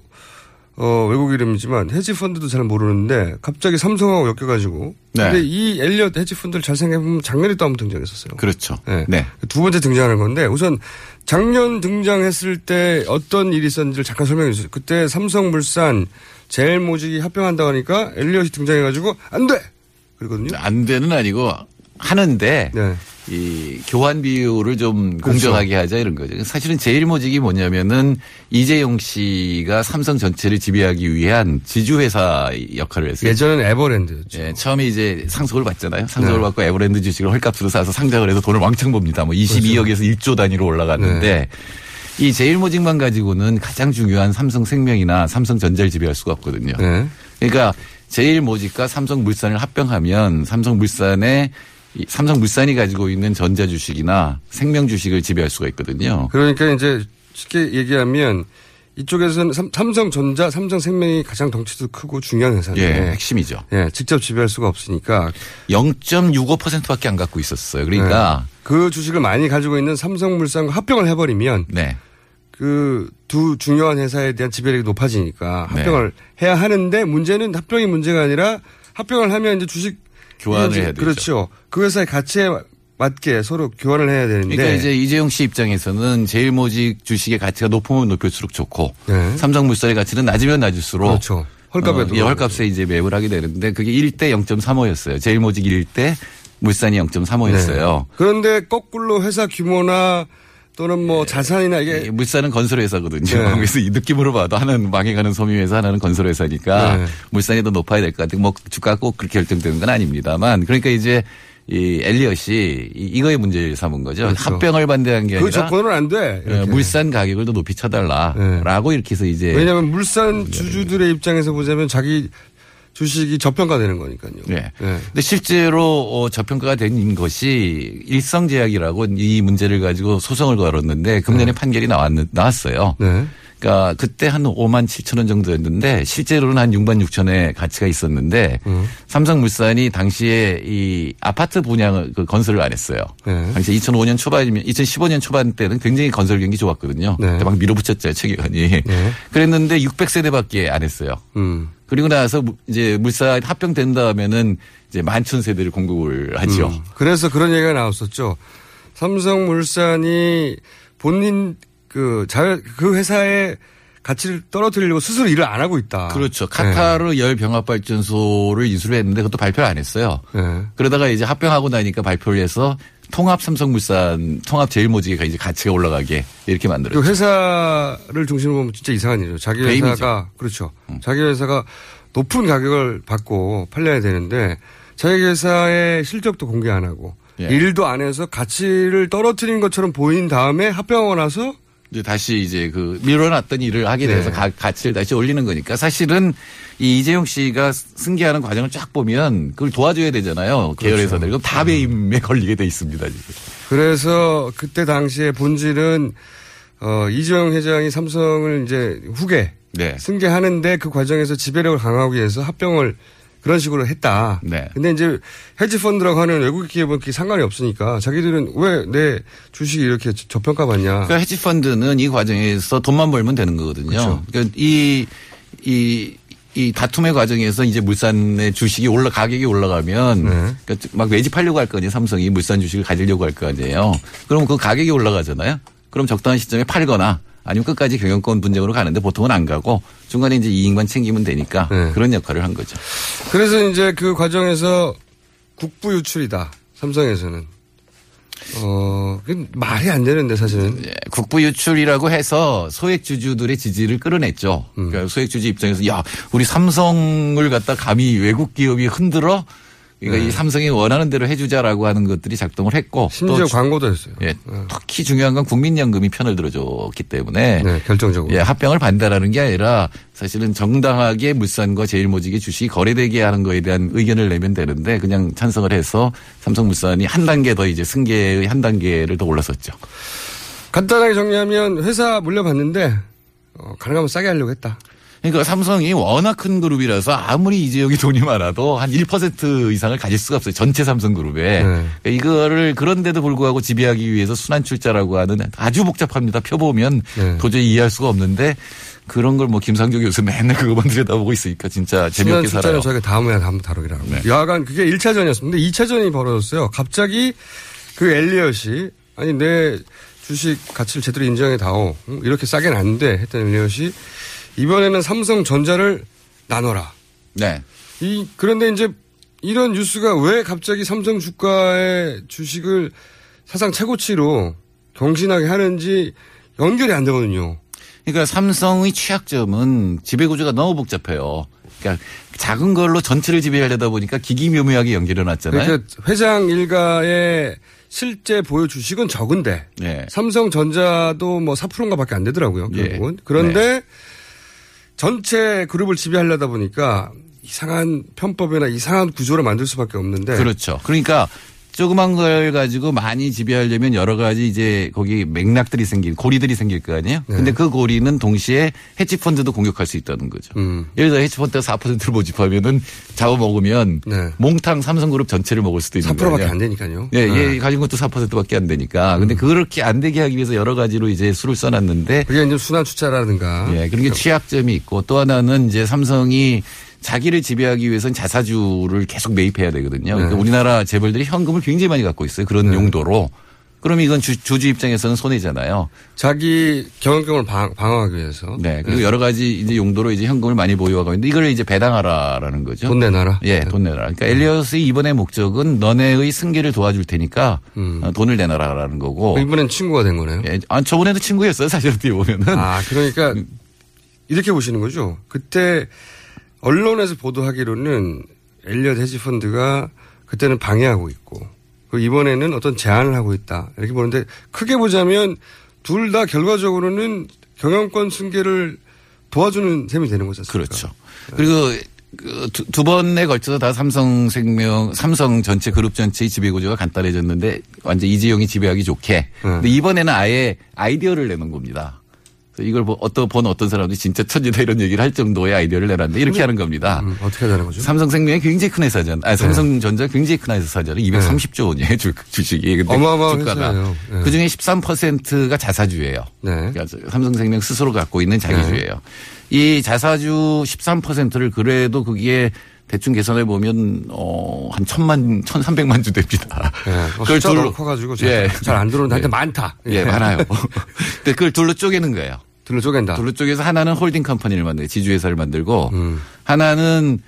어, 외국 이름이지만 헤지 펀드도 잘 모르는데 갑자기 삼성하고 엮여가지고. 네. 근데 이 엘리엇 헤지 펀드를 잘 생각해보면 작년에 또 한번 등장했었어요. 그렇죠. 네. 네. 두 번째 등장하는 건데 우선 작년 등장했을 때 어떤 일이 있었는지를 잠깐 설명해 주세요. 그때 삼성물산 제일모직이 합병한다고 하니까 엘리엇이 등장해가지고 안 돼! 그러거든요. 안 되는 아니고 하는데 네. 이 교환 비율을 좀 그렇죠. 공정하게 하자 이런 거죠. 사실은 제일 모직이 뭐냐면은 이재용 씨가 삼성 전체를 지배하기 위한 지주회사 역할을 했어요. 예전엔 에버랜드였죠. 예, 처음에 이제 상속을 받잖아요. 상속을 네. 받고 에버랜드 주식을 헐값으로 사서 상장을 해서 돈을 왕창 봅니다. 뭐 22억에서 1조 단위로 올라갔는데 이 제일 모직만 가지고는 가장 중요한 삼성 생명이나 삼성 전자를 지배할 수가 없거든요. 네. 그러니까 제일 모직과 삼성물산을 합병하면 삼성물산의 이 삼성물산이 가지고 있는 전자 주식이나 생명 주식을 지배할 수가 있거든요. 그러니까 이제 쉽게 얘기하면 이쪽에서는 삼, 삼성전자, 삼성생명이 가장 덩치도 크고 중요한 회사인데 예, 핵심이죠. 예, 직접 지배할 수가 없으니까 0.65%밖에 안 갖고 있었어요. 그러니까 그 주식을 많이 가지고 있는 삼성물산과 합병을 해버리면 네. 그두 중요한 회사에 대한 지배력이 높아지니까 네. 합병을 해야 하는데 문제는 합병이 문제가 아니라 합병을 하면 이제 주식 교환을 해야 되죠. 그렇죠. 그 회사의 가치에 맞게 서로 교환을 해야 되는데 그러니까 이제 이재용 씨 입장에서는 제일 모직 주식의 가치가 높으면 높을수록 좋고 네. 삼성물산의 가치는 낮으면 낮을수록 그렇죠. 헐값에 어, 예, 헐값에 이제 매입을 하게 되는데 그게 1대 0.35였어요. 제일 모직 1대 물산이 0.35였어요. 그런데 거꾸로 회사 규모나 또는 뭐 자산이나 이게 물산은 건설회사거든요. 네. 그래서 이 느낌으로 봐도 하나는 망해가는 소미회사, 하나는 건설회사니까 네. 물산이 더 높아야 될 것 같아요. 뭐 주가가 꼭 그렇게 결정되는 건 아닙니다만 그러니까 이제 이 엘리엇이 이- 이거에 문제를 삼은 거죠. 그렇죠. 합병을 반대한 게그 아니라 조건은 안 돼. 어, 이렇게. 물산 가격을 더 높이 쳐달라라고 이렇게 해서 이제 왜냐하면 물산 주주들의 입장에서 보자면 자기 주식이 저평가되는 거니까요. 네. 네. 근데 실제로 어, 저평가가 된 것이 일성제약이라고 이 문제를 가지고 소송을 걸었는데 금년에 판결이 나왔, 나왔어요. 네. 그러니까 그때 한 5만 7천 원 정도였는데 실제로는 한 6만 6천의 가치가 있었는데 음. 삼성물산이 당시에 이 아파트 분양을 그 건설을 안 했어요. 네. 당시 2005년 초반이면 2015년 초반 때는 굉장히 건설 경기 좋았거든요. 네. 그때 막 밀어붙였죠 최기관이. 그랬는데 600세대밖에 안 했어요. 음. 그리고 나서 무- 이제 물산 합병된 다음에는 이제 만천 세대를 공급을 하죠. 음. 그래서 그런 얘기가 나왔었죠. 삼성물산이 본인 그잘그 회사의 가치를 떨어뜨리려고 스스로 일을 안 하고 있다. 그렇죠. 카타르 열 병합 발전소를 인수를 했는데 그것도 발표를 안 했어요. 네. 네. 그러다가 이제 합병하고 나니까 발표를 해서 통합 삼성물산 통합 제일모직이 이제 가치가 올라가게 이렇게 그 만들었죠. 회사를 중심으로 보면 진짜 이상한 일이죠. 자기 배임이죠. 음. 회사가 그렇죠. 자기 회사가 높은 가격을 받고 팔려야 되는데 자기 회사의 실적도 공개 안 하고 예. 일도 안 해서 가치를 떨어뜨린 것처럼 보인 다음에 합병하고 나서 이제 다시 이제 그 밀어놨던 일을 하게 돼서 네. 가, 가치를 다시 올리는 거니까 사실은 이 이재용 씨가 승계하는 과정을 쫙 보면 그걸 도와줘야 되잖아요. 계열회사들. 그럼 다 배임에 걸리게 돼 있습니다. 지금. 그래서 그때 당시에 본질은 어 이재용 회장이 삼성을 이제 후계 네. 승계하는데 그 과정에서 지배력을 강화하기 위해서 합병을 그런 식으로 했다. 네. 근데 이제 헤지펀드라고 하는 외국 기업은 그게 상관이 없으니까 자기들은 왜 내 주식이 이렇게 저- 저평가 받냐. 그러니까 헤지펀드는 이 과정에서 돈만 벌면 되는 거거든요. 그렇죠. 그러니까 이, 이, 이 다툼의 과정에서 이제 물산의 주식이 올라, 가격이 올라가면 네. 그러니까 막 매집하려고 할 거 아니에요. 삼성이 물산 주식을 가지려고 할 거 아니에요. 그럼 그 가격이 올라가잖아요. 그럼 적당한 시점에 팔거나 아니면 끝까지 경영권 분쟁으로 가는데 보통은 안 가고 중간에 이제 이익만 챙기면 되니까 네. 그런 역할을 한 거죠. 그래서 이제 그 과정에서 국부 유출이다. 삼성에서는. 어, 말이 안 되는데 사실은. 예, 국부 유출이라고 해서 소액 주주들의 지지를 끌어냈죠. 음. 그러니까 소액 주주 입장에서 야 우리 삼성을 갖다 감히 외국 기업이 흔들어 그러니까 이 삼성이 원하는 대로 해주자라고 하는 것들이 작동을 했고 네. 심지어 또 광고도 했어요. 예, 특히 중요한 건 국민연금이 편을 들어줬기 때문에 네, 결정적으로. 예, 합병을 반대라는 게 아니라 사실은 정당하게 물산과 제일모직의 주식이 거래되게 하는 거에 대한 의견을 내면 되는데 그냥 찬성을 해서 삼성물산이 한 단계 더 이제 승계의 한 단계를 더 올라섰죠. 간단하게 정리하면 회사 물려봤는데 어, 가능하면 싸게 하려고 했다. 그러니까 삼성이 워낙 큰 그룹이라서 아무리 이재용이 돈이 많아도 한 1% 이상을 가질 수가 없어요. 전체 삼성그룹에. 네. 그러니까 이거를 그런데도 불구하고 지배하기 위해서 순환출자라고 하는 아주 복잡합니다. 펴보면 네. 도저히 이해할 수가 없는데 그런 걸 뭐 김상조 교수 맨날 그거만 들여다보고 있으니까 진짜 재미없게 살아요. 저희가 다음에 한번 다루기로 하고. 네. 여하간 그게 1차전이었습니다. 2차전이 벌어졌어요. 갑자기 그 엘리엇이 아니 내 주식 가치를 제대로 인정해 다오. 응? 이렇게 싸게 놨는데 했던 엘리엇이 이번에는 삼성전자를 나눠라. 네. 이 그런데 이제 이런 뉴스가 왜 갑자기 삼성 주가의 주식을 사상 최고치로 경신하게 하는지 연결이 안 되거든요. 그러니까 삼성의 취약점은 지배구조가 너무 복잡해요. 그러니까 작은 걸로 전체를 지배하려다 보니까 기기묘묘하게 연결해 놨잖아요. 그러니까 회장 일가의 실제 보유 주식은 적은데 네. 삼성전자도 뭐 4%인가밖에 안 되더라고요. 예. 결국은. 그런데 전체 그룹을 지배하려다 보니까 이상한 편법이나 이상한 구조를 만들 수밖에 없는데 그렇죠. 그러니까 조그만 걸 가지고 많이 지배하려면 여러 가지 이제 거기 맥락들이 생길 고리들이 생길 거 아니에요. 네. 근데 그 고리는 동시에 헤지 펀드도 공격할 수 있다는 거죠. 음. 예를 들어 헤지 펀드가 4%를 모집하면은 잡아먹으면 네. 몽탕 삼성그룹 전체를 먹을 수도 있는 4%밖에 거예요. 안 되니까요. 예, 네. 음. 얘 가진 것도 4%밖에 안 되니까. 근데 그렇게 안 되게 하기 위해서 여러 가지로 이제 수를 써놨는데 그게 이제 순환 투자라든가 예, 그런 게 취약점이 있고 또 하나는 이제 삼성이 자기를 지배하기 위해서는 자사주를 계속 매입해야 되거든요. 그러니까 네. 우리나라 재벌들이 현금을 굉장히 많이 갖고 있어요. 그런 용도로. 그럼 이건 주, 주주 입장에서는 손해잖아요. 자기 경영권을 방, 방어하기 위해서 네. 그리고 여러 가지 이제 용도로 이제 현금을 많이 보유하고 있는데 이걸 이제 배당하라라는 거죠. 돈 내놔라. 예, 돈 내놔라. 그러니까 엘리엇의 이번의 목적은 너네의 승계를 도와줄 테니까 음. 어, 돈을 내놔라라는 거고. 이번엔 친구가 된 거네요. 예, 아, 저번에도 친구였어요. 사실 어떻게 보면은. 아, 그러니까 이렇게 보시는 거죠. 그때 언론에서 보도하기로는 엘리엇 헤지펀드가 그때는 방해하고 있고 그리고 이번에는 어떤 제안을 하고 있다. 이렇게 보는데 크게 보자면 둘 다 결과적으로는 경영권 승계를 도와주는 셈이 되는 거죠. 그렇죠. 그리고 그 두, 두 번에 걸쳐서 다 삼성생명, 삼성 전체 그룹 전체의 지배구조가 간단해졌는데 완전 이재용이 지배하기 좋게. 근데 이번에는 아예 아이디어를 내는 겁니다. 그래서 이걸 보- 어떤 본 어떤 사람들이 진짜 천재다 이런 얘기를 할 정도의 아이디어를 내놨는데 이렇게 하는 겁니다. 음, 어떻게 하자는 거죠? 삼성생명이 굉장히 큰 회사잖아. 아, 삼성전자 굉장히 큰 회사잖아요. 230조 원이에요, 주, 주식이. 근데 어마어마한 주가가. 네. 그 중에 13%가 자사주예요. 네. 그러니까 삼성생명 스스로 갖고 있는 자기주예요. 이 자사주 13%를 그래도 그게 대충 계산해 보면 어한 천만 천삼백만 주 됩니다. 예, 뭐 숫자 너무 커가지고 예. 잘안 들어오는데 하여튼 많다. 예, 많아요. 근데 그걸 둘로 쪼개는 거예요. 둘로 쪼갠다. 둘로 쪼개서 하나는 holding company를 만들고 지주회사를 만들고 음. 하나는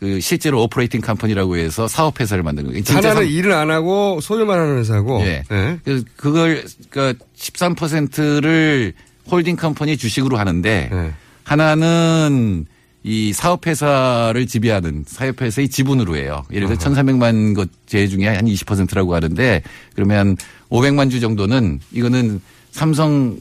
그 실제로 operating company라고 해서 사업 회사를 만드는 거예요. 하나는 삼- 일을 안 하고 소유만 하는 회사고. 예. 예. 그래서 그걸 그러니까 13%를 holding company 주식으로 하는데 예. 하나는 이 사업 회사를 지배하는 사업 회사의 지분으로 해요. 예를 들어 1,300만 것제 중에 한 20%라고 하는데 그러면 500만 주 정도는 이거는 삼성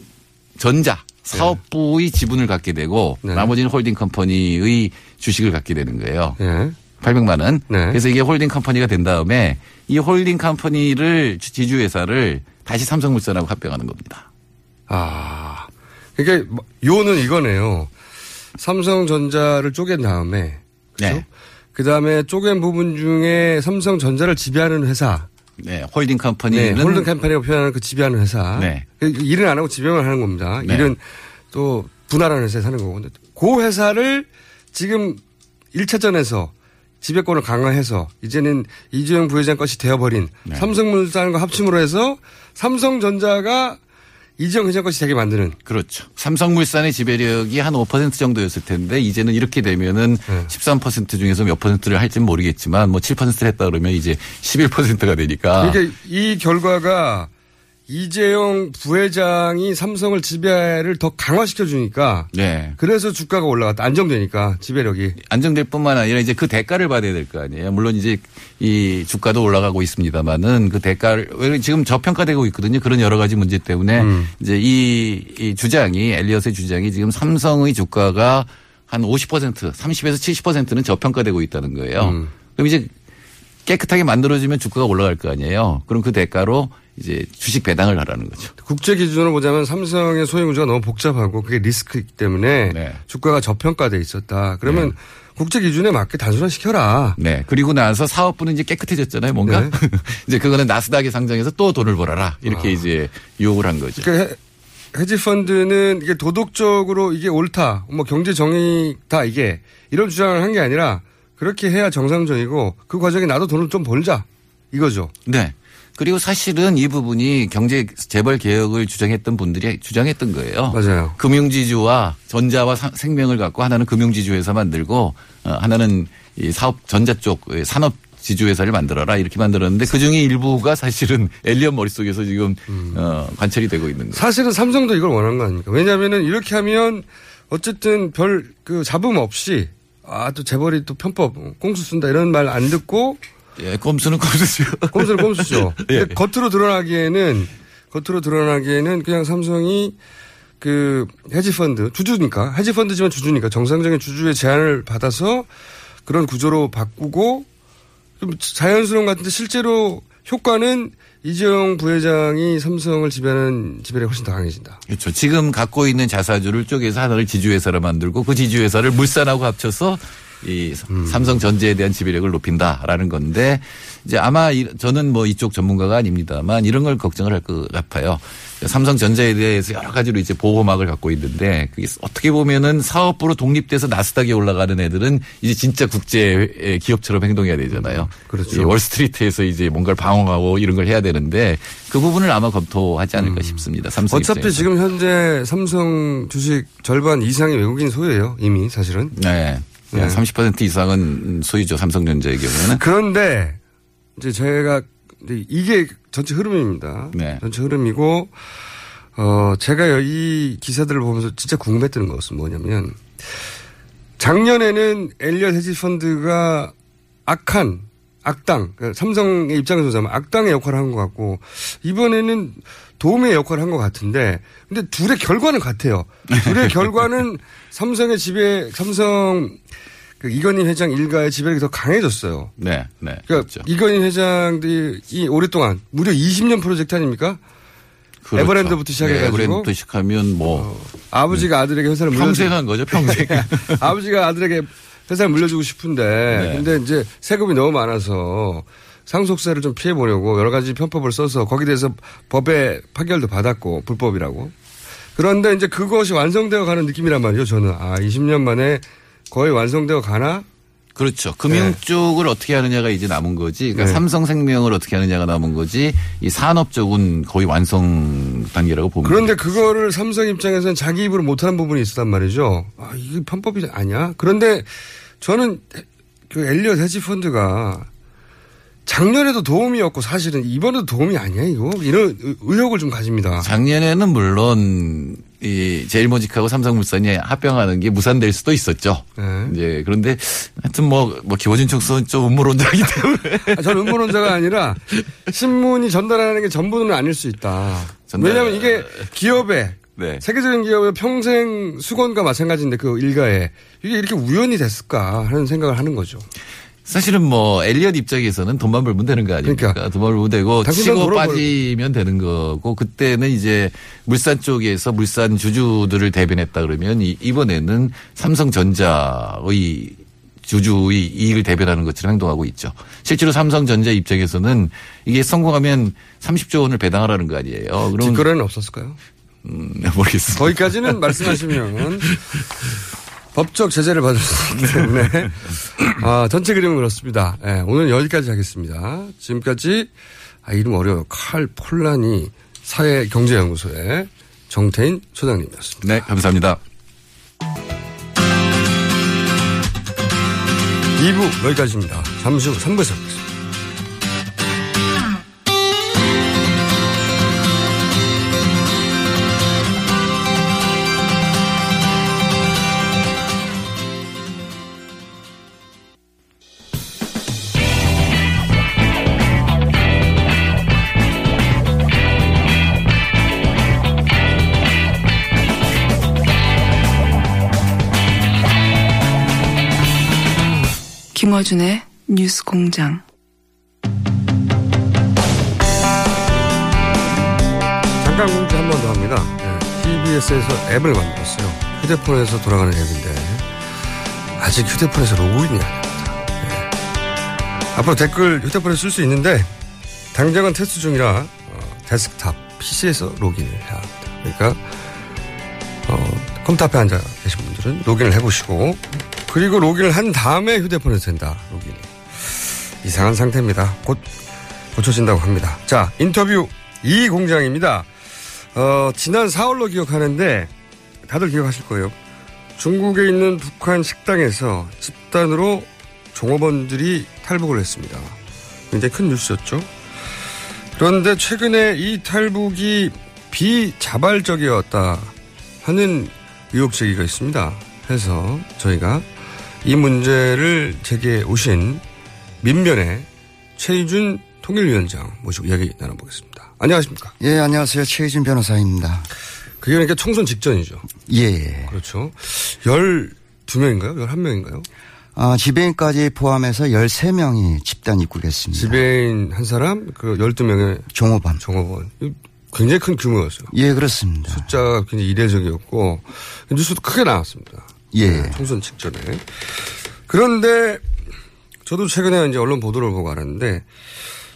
전자 사업부의 지분을 갖게 되고 네. 나머지는 holding company의 주식을 갖게 되는 거예요. 예. 800만 원. 네. 그래서 이게 holding company가 된 다음에 이 holding company를 지주 회사를 다시 삼성물산하고 합병하는 겁니다. 아. 그러니까 뭐 요는 이거네요. 삼성전자를 쪼갠 다음에 그죠? 네. 그 다음에 쪼갠 부분 중에 삼성전자를 지배하는 회사. 네, holding 네, company는 holding company가 표현하는 그 지배하는 회사. 네. 그 일은 안 하고 지배만 하는 겁니다. 네. 일은 또 분할하는 회사에 사는 거고. 근데 그 회사를 지금 1차전에서 지배권을 강화해서 이제는 이재용 부회장 것이 되어버린 네. 삼성물산과 합침으로 해서 삼성전자가 이재용 회장까지 되게 만드는. 그렇죠. 삼성물산의 지배력이 한 5% 정도였을 텐데 이제는 이렇게 되면은 네. 13% 중에서 몇 퍼센트를 할지는 모르겠지만 뭐 7%를 했다 그러면 이제 11%가 되니까 그러니까 이 결과가 이재용 부회장이 삼성을 지배를 더 강화시켜 주니까 네. 그래서 주가가 올라갔다. 안정되니까 지배력이. 안정될 뿐만 아니라 이제 그 대가를 받아야 될 거 아니에요. 물론 이제 이 주가도 올라가고 있습니다만은 그 대가를 왜 지금 저평가되고 있거든요. 그런 여러 가지 문제 때문에 이제 이, 이 주장이 엘리엇의 주장이 지금 삼성의 주가가 한 50% 30에서 70%는 저평가되고 있다는 거예요. 그럼 이제 깨끗하게 만들어지면 주가가 올라갈 거 아니에요. 그럼 그 대가로 이제 주식 배당을 하라는 거죠. 국제 기준으로 보자면 삼성의 소유 구조가 너무 복잡하고 그게 리스크이기 때문에 네. 주가가 저평가돼 있었다. 그러면 국제 기준에 맞게 단순화시켜라. 네. 그리고 나서 사업부는 이제 깨끗해졌잖아요. 뭔가. 네. 이제 그거는 나스닥에 상장해서 또 돈을 벌어라. 이렇게 이제 유혹을 한 거죠. 그러니까 해- 헤지 펀드는 이게 도덕적으로 이게 옳다, 뭐 경제 정의다 이게 이런 주장을 한 게 아니라 그렇게 해야 정상적이고 그 과정에 나도 돈을 좀 벌자 이거죠. 네. 그리고 사실은 이 부분이 경제 재벌 개혁을 주장했던 분들이 주장했던 거예요. 맞아요. 금융지주와 전자와 사- 생명을 갖고 하나는 금융지주 회사 만들고 어, 하나는 이 사업 전자 쪽 산업 지주 회사를 만들어라 이렇게 만들었는데 그 중에 일부가 사실은 엘리언 머릿속에서 지금 어, 관철이 되고 있는 거예요. 사실은 삼성도 이걸 원한 거 아닙니까? 왜냐하면은 이렇게 하면 어쨌든 별 그 잡음 없이 아 또 재벌이 또 편법 꽁수 쓴다 이런 말 안 듣고 예, 꼼수는 꼼수죠. 꼼수를 꼼수죠. 예. 근데 겉으로 드러나기에는 겉으로 드러나기에는 그냥 삼성이 그 헤지펀드 주주니까 헤지펀드지만 주주니까 정상적인 주주의 제안을 받아서 그런 구조로 바꾸고 좀 자연스러운 것 같은데 실제로 효과는 이재용 부회장이 삼성을 지배하는 지배력이 훨씬 더 강해진다. 그렇죠. 지금 갖고 있는 자사주를 쪼개서 하나를 지주회사로 만들고 그 지주회사를 물산하고 합쳐서 이 삼성 전제에 대한 지배력을 높인다라는 건데 이제 아마 이- 저는 뭐 이쪽 전문가가 아닙니다만 이런 걸 걱정을 할 것 같아요. 삼성 전자에 대해서 여러 가지로 이제 보호막을 갖고 있는데 그게 어떻게 보면은 사업부로 독립돼서 나스닥에 올라가는 애들은 이제 진짜 국제 기업처럼 행동해야 되잖아요. 그렇죠. 이 월스트리트에서 이제 뭔가를 방어하고 이런 걸 해야 되는데 그 부분을 아마 검토하지 않을까 싶습니다. 삼성 어차피 입장에서. 지금 현재 삼성 주식 절반 이상이 외국인 소유예요. 이미 사실은. 네. 네. 30% 이상은 소유죠. 삼성전자의 경우에는. 그런데 이제 제가 이게 전체 흐름입니다. 네. 전체 흐름이고 어 제가 이 기사들을 보면서 진짜 궁금했던 것은 뭐냐면 작년에는 엘리엇 헤지 펀드가 악한 악당 그러니까 삼성의 입장에서 보자면 악당의 역할을 한 것 같고 이번에는 도움의 역할을 한 것 같은데 근데 둘의 결과는 같아요. 둘의 결과는 삼성의 지배 삼성 그 이건희 회장 일가의 지배력이 더 강해졌어요. 네. 네. 그러니까 그렇죠. 이건희 회장들이 오랫동안 무려 20년 프로젝트 아닙니까? 그렇죠. 에버랜드부터 시작해가지고. 네, 에버랜드부터 시작하면 뭐 아버지가 아들에게 회사를 평생 한 거죠. 평생. 아버지가 아들에게 회사를 물려주고 싶은데 네. 근데 이제 세금이 너무 많아서 상속세를 좀 피해 보려고 여러 가지 편법을 써서 거기에 대해서 법에 판결도 받았고 불법이라고. 그런데 이제 그것이 완성되어 가는 느낌이란 말이죠. 저는 아 20년 만에 거의 완성되어 가나? 그렇죠. 금융 네. 쪽을 어떻게 하느냐가 이제 남은 거지. 그러니까 네. 삼성생명을 어떻게 하느냐가 남은 거지. 이 산업 쪽은 거의 완성 단계라고 봅니다. 그런데 그거를 삼성 입장에서는 자기 입으로 못하는 부분이 있었단 말이죠. 아, 이게 편법이 아니야? 그런데 저는 그 엘리엇 헤지펀드가 작년에도 도움이었고 사실은 이번에도 도움이 아니야, 이거? 이런 의- 의혹을 좀 가집니다. 작년에는 물론 이 제일모직하고 삼성물산이 합병하는 게 무산될 수도 있었죠. 네. 이제 그런데 하여튼 뭐, 뭐 기호진 총수는 좀 음모론자이기 때문에. 아, 저는 음모론자가 아니라 신문이 전달하는 게 전부는 아닐 수 있다. 전달- 왜냐하면 이게 기업에 네. 세계적인 기업의 평생 수건과 마찬가지인데 그 일가에 이게 이렇게 우연이 됐을까 하는 생각을 하는 거죠. 사실은 뭐 엘리엇 입장에서는 돈만 벌면 되는 거 아닙니까? 그러니까. 돈만 벌면 되고 치고 빠지면 되는 거고 그때는 이제 물산 쪽에서 물산 주주들을 대변했다 그러면 이- 이번에는 삼성전자의 주주의 이익을 대변하는 것처럼 행동하고 있죠. 실제로 삼성전자 입장에서는 이게 성공하면 30조 원을 배당하라는 거 아니에요. 그럼 뒷거래는 없었을까요? 음, 모르겠습니다. 거기까지는 말씀하시면 법적 제재를 받을 수 있기 때문에 아, 전체 그림은 그렇습니다. 예, 오늘 여기까지 하겠습니다. 지금까지 아, 이름 어려워요. 칼 폴란이 사회경제연구소의 정태인 소장님이었습니다. 네, 감사합니다. 2부 여기까지입니다. 잠시 후 3부에서 김어준의 뉴스 공장. 잠깐 공지 한 번 더 합니다. TBS에서 앱을 만들었어요. 휴대폰에서 돌아가는 앱인데 아직 휴대폰에서 로그인이 안 됩니다. 네. 앞으로 댓글 휴대폰에 쓸 수 있는데 당장은 테스트 중이라 어, 데스크탑 PC에서 로그인을 해야 합니다. 그러니까 어, 컴퓨터 앞에 앉아 계신 분들은 로그인을 해보시고 그리고 로그인을 한 다음에 휴대폰에서 된다. 로그인이 이상한 상태입니다. 곧 고쳐진다고 합니다. 자 인터뷰 이 공장입니다. 어, 지난 4월로 기억하는데 다들 기억하실 거예요. 중국에 있는 북한 식당에서 집단으로 종업원들이 탈북을 했습니다. 굉장히 큰 뉴스였죠. 그런데 최근에 이 탈북이 비자발적이었다 하는 의혹 제기가 있습니다. 해서 저희가 이 문제를 제기해 오신 민변의 최희준 통일위원장 모시고 이야기 나눠보겠습니다. 안녕하십니까. 예, 안녕하세요. 최희준 변호사입니다. 그게 그러니까 총선 직전이죠. 예, 예. 그렇죠. 12명인가요? 11명인가요? 아, 지배인까지 포함해서 13명이 집단 입국했습니다. 지배인 한 사람, 그 12명의 종업원. 종업원. 굉장히 큰 규모였어요. 예, 그렇습니다. 숫자가 굉장히 이례적이었고, 뉴스도 크게 나왔습니다. 예. 네, 총선 직전에. 그런데, 저도 최근에 이제 언론 보도를 보고 알았는데,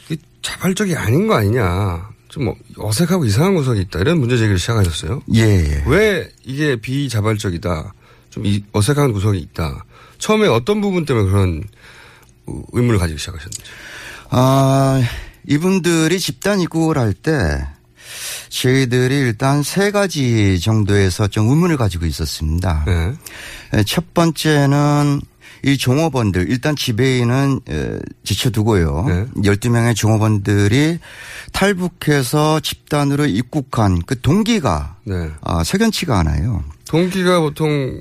이 자발적이 아닌 거 아니냐. 좀뭐 어색하고 이상한 구석이 있다. 이런 문제 제기를 시작하셨어요. 예, 예. 왜 이게 비자발적이다. 좀 이- 어색한 구석이 있다. 처음에 어떤 부분 때문에 그런 의문을 가지기 시작하셨는지. 아, 이분들이 집단 입국을 할 때 저희들이 일단 세 가지 정도에서 좀 의문을 가지고 있었습니다. 네. 에, 첫 번째는 이 종업원들 일단 지배인은 에, 제쳐두고요. 네. 12명의 종업원들이 탈북해서 집단으로 입국한 그 동기가 네. 아, 석연치가 않아요. 동기가 보통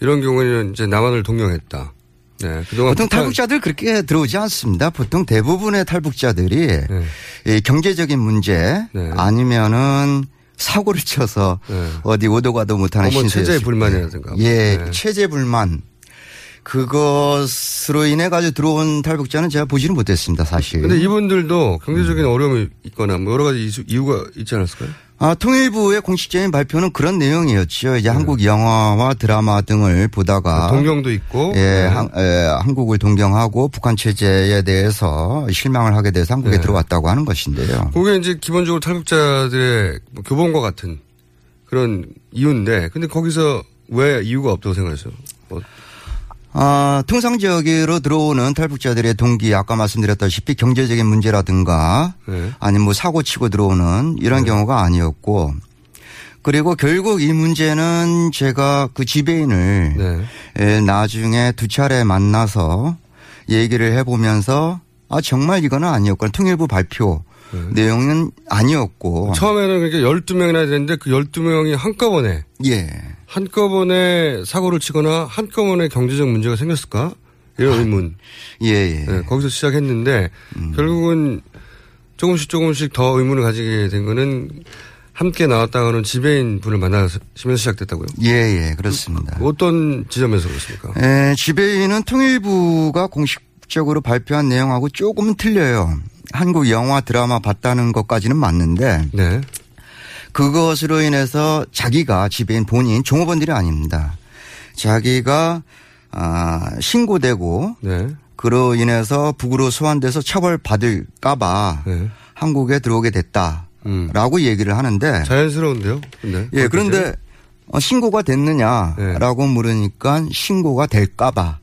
이런 경우에는 이제 남한을 동경했다. 네. 보통 북한- 탈북자들 그렇게 들어오지 않습니다. 보통 대부분의 탈북자들이 네. 이 경제적인 문제 네. 아니면은 사고를 쳐서 네. 어디 오도 가도 못하는 신세 체제 불만이라든가. 예, 네. 체제 불만 그것으로 인해 가지고 들어온 탈북자는 제가 보지는 못했습니다, 사실. 근데 이분들도 경제적인 음. 어려움이 있거나 뭐 여러 가지 이유가 있지 않았을까요? 아, 통일부의 공식적인 발표는 그런 내용이었죠. 네. 이제 한국 영화와 드라마 등을 보다가 동경도 있고. 예, 네. 한, 에, 한국을 동경하고 북한 체제에 대해서 실망을 하게 돼서 한국에 네. 들어왔다고 하는 것인데요. 그게 이제 기본적으로 탈북자들의 뭐 교본과 같은 그런 이유인데, 근데 거기서 왜 이유가 없다고 생각하세요? 뭐, 아, 통상적으로 들어오는 탈북자들의 동기 아까 말씀드렸다시피 경제적인 문제라든가 네. 아니면 뭐 사고 치고 들어오는 이런 경우가 아니었고 그리고 결국 이 문제는 제가 그 지배인을 네. 에, 나중에 두 차례 만나서 얘기를 해보면서 아 정말 이거는 아니었고 통일부 발표 내용은 아니었고. 처음에는 그러니까 12명이나 되는데 그 12명이 한꺼번에 예 한꺼번에 사고를 치거나 한꺼번에 경제적 문제가 생겼을까? 이런 의문. 예, 예. 네, 거기서 시작했는데 결국은 조금씩 조금씩 더 의문을 가지게 된 거는 함께 나왔다가는 지배인 분을 만나시면서 시작됐다고요? 예, 예, 그렇습니다. 어떤 지점에서 그렇습니까? 에, 지배인은 통일부가 공식적으로 발표한 내용하고 조금은 틀려요. 한국 영화 드라마 봤다는 것까지는 맞는데 네. 그것으로 인해서 자기가 지배인 본인 종업원들이 아닙니다. 자기가 아, 신고되고 네. 그로 인해서 북으로 소환돼서 처벌받을까봐 네. 한국에 들어오게 됐다라고 음. 얘기를 하는데 자연스러운데요? 근데. 예 그런데 어, 신고가 됐느냐라고 물으니까 신고가 될까봐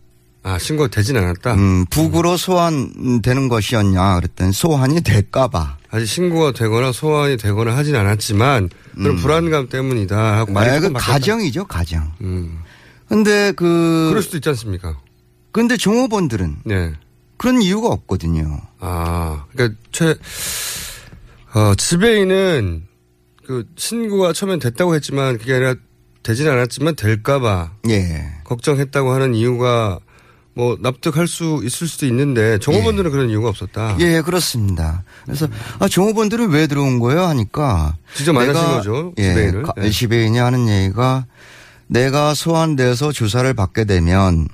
아, 신고가 되진 않았다? 음, 북으로 소환되는 것이었냐 그랬더니 소환이 될까봐. 아직 신고가 되거나 소환이 되거나 하진 않았지만 그런 불안감 때문이다 하고 말이 아, 그. 가정이죠 가정. 음. 근데 그 그럴 수도 있지 않습니까? 근데 종업원들은 네. 그런 이유가 없거든요. 아, 그러니까 최 어, 지배인은 그 신고가 처음엔 됐다고 했지만 그게 아니라 되진 않았지만 될까봐 예. 걱정했다고 하는 이유가 뭐 납득할 수 있을 수도 있는데 종업원들은 그런 이유가 없었다. 예, 그렇습니다. 그래서 아, 종업원들은 왜 들어온 거예요? 하니까 직접 만나신 내가- 거죠, 예, 네. 지배인이 하는 얘기가 내가 소환돼서 조사를 받게 되면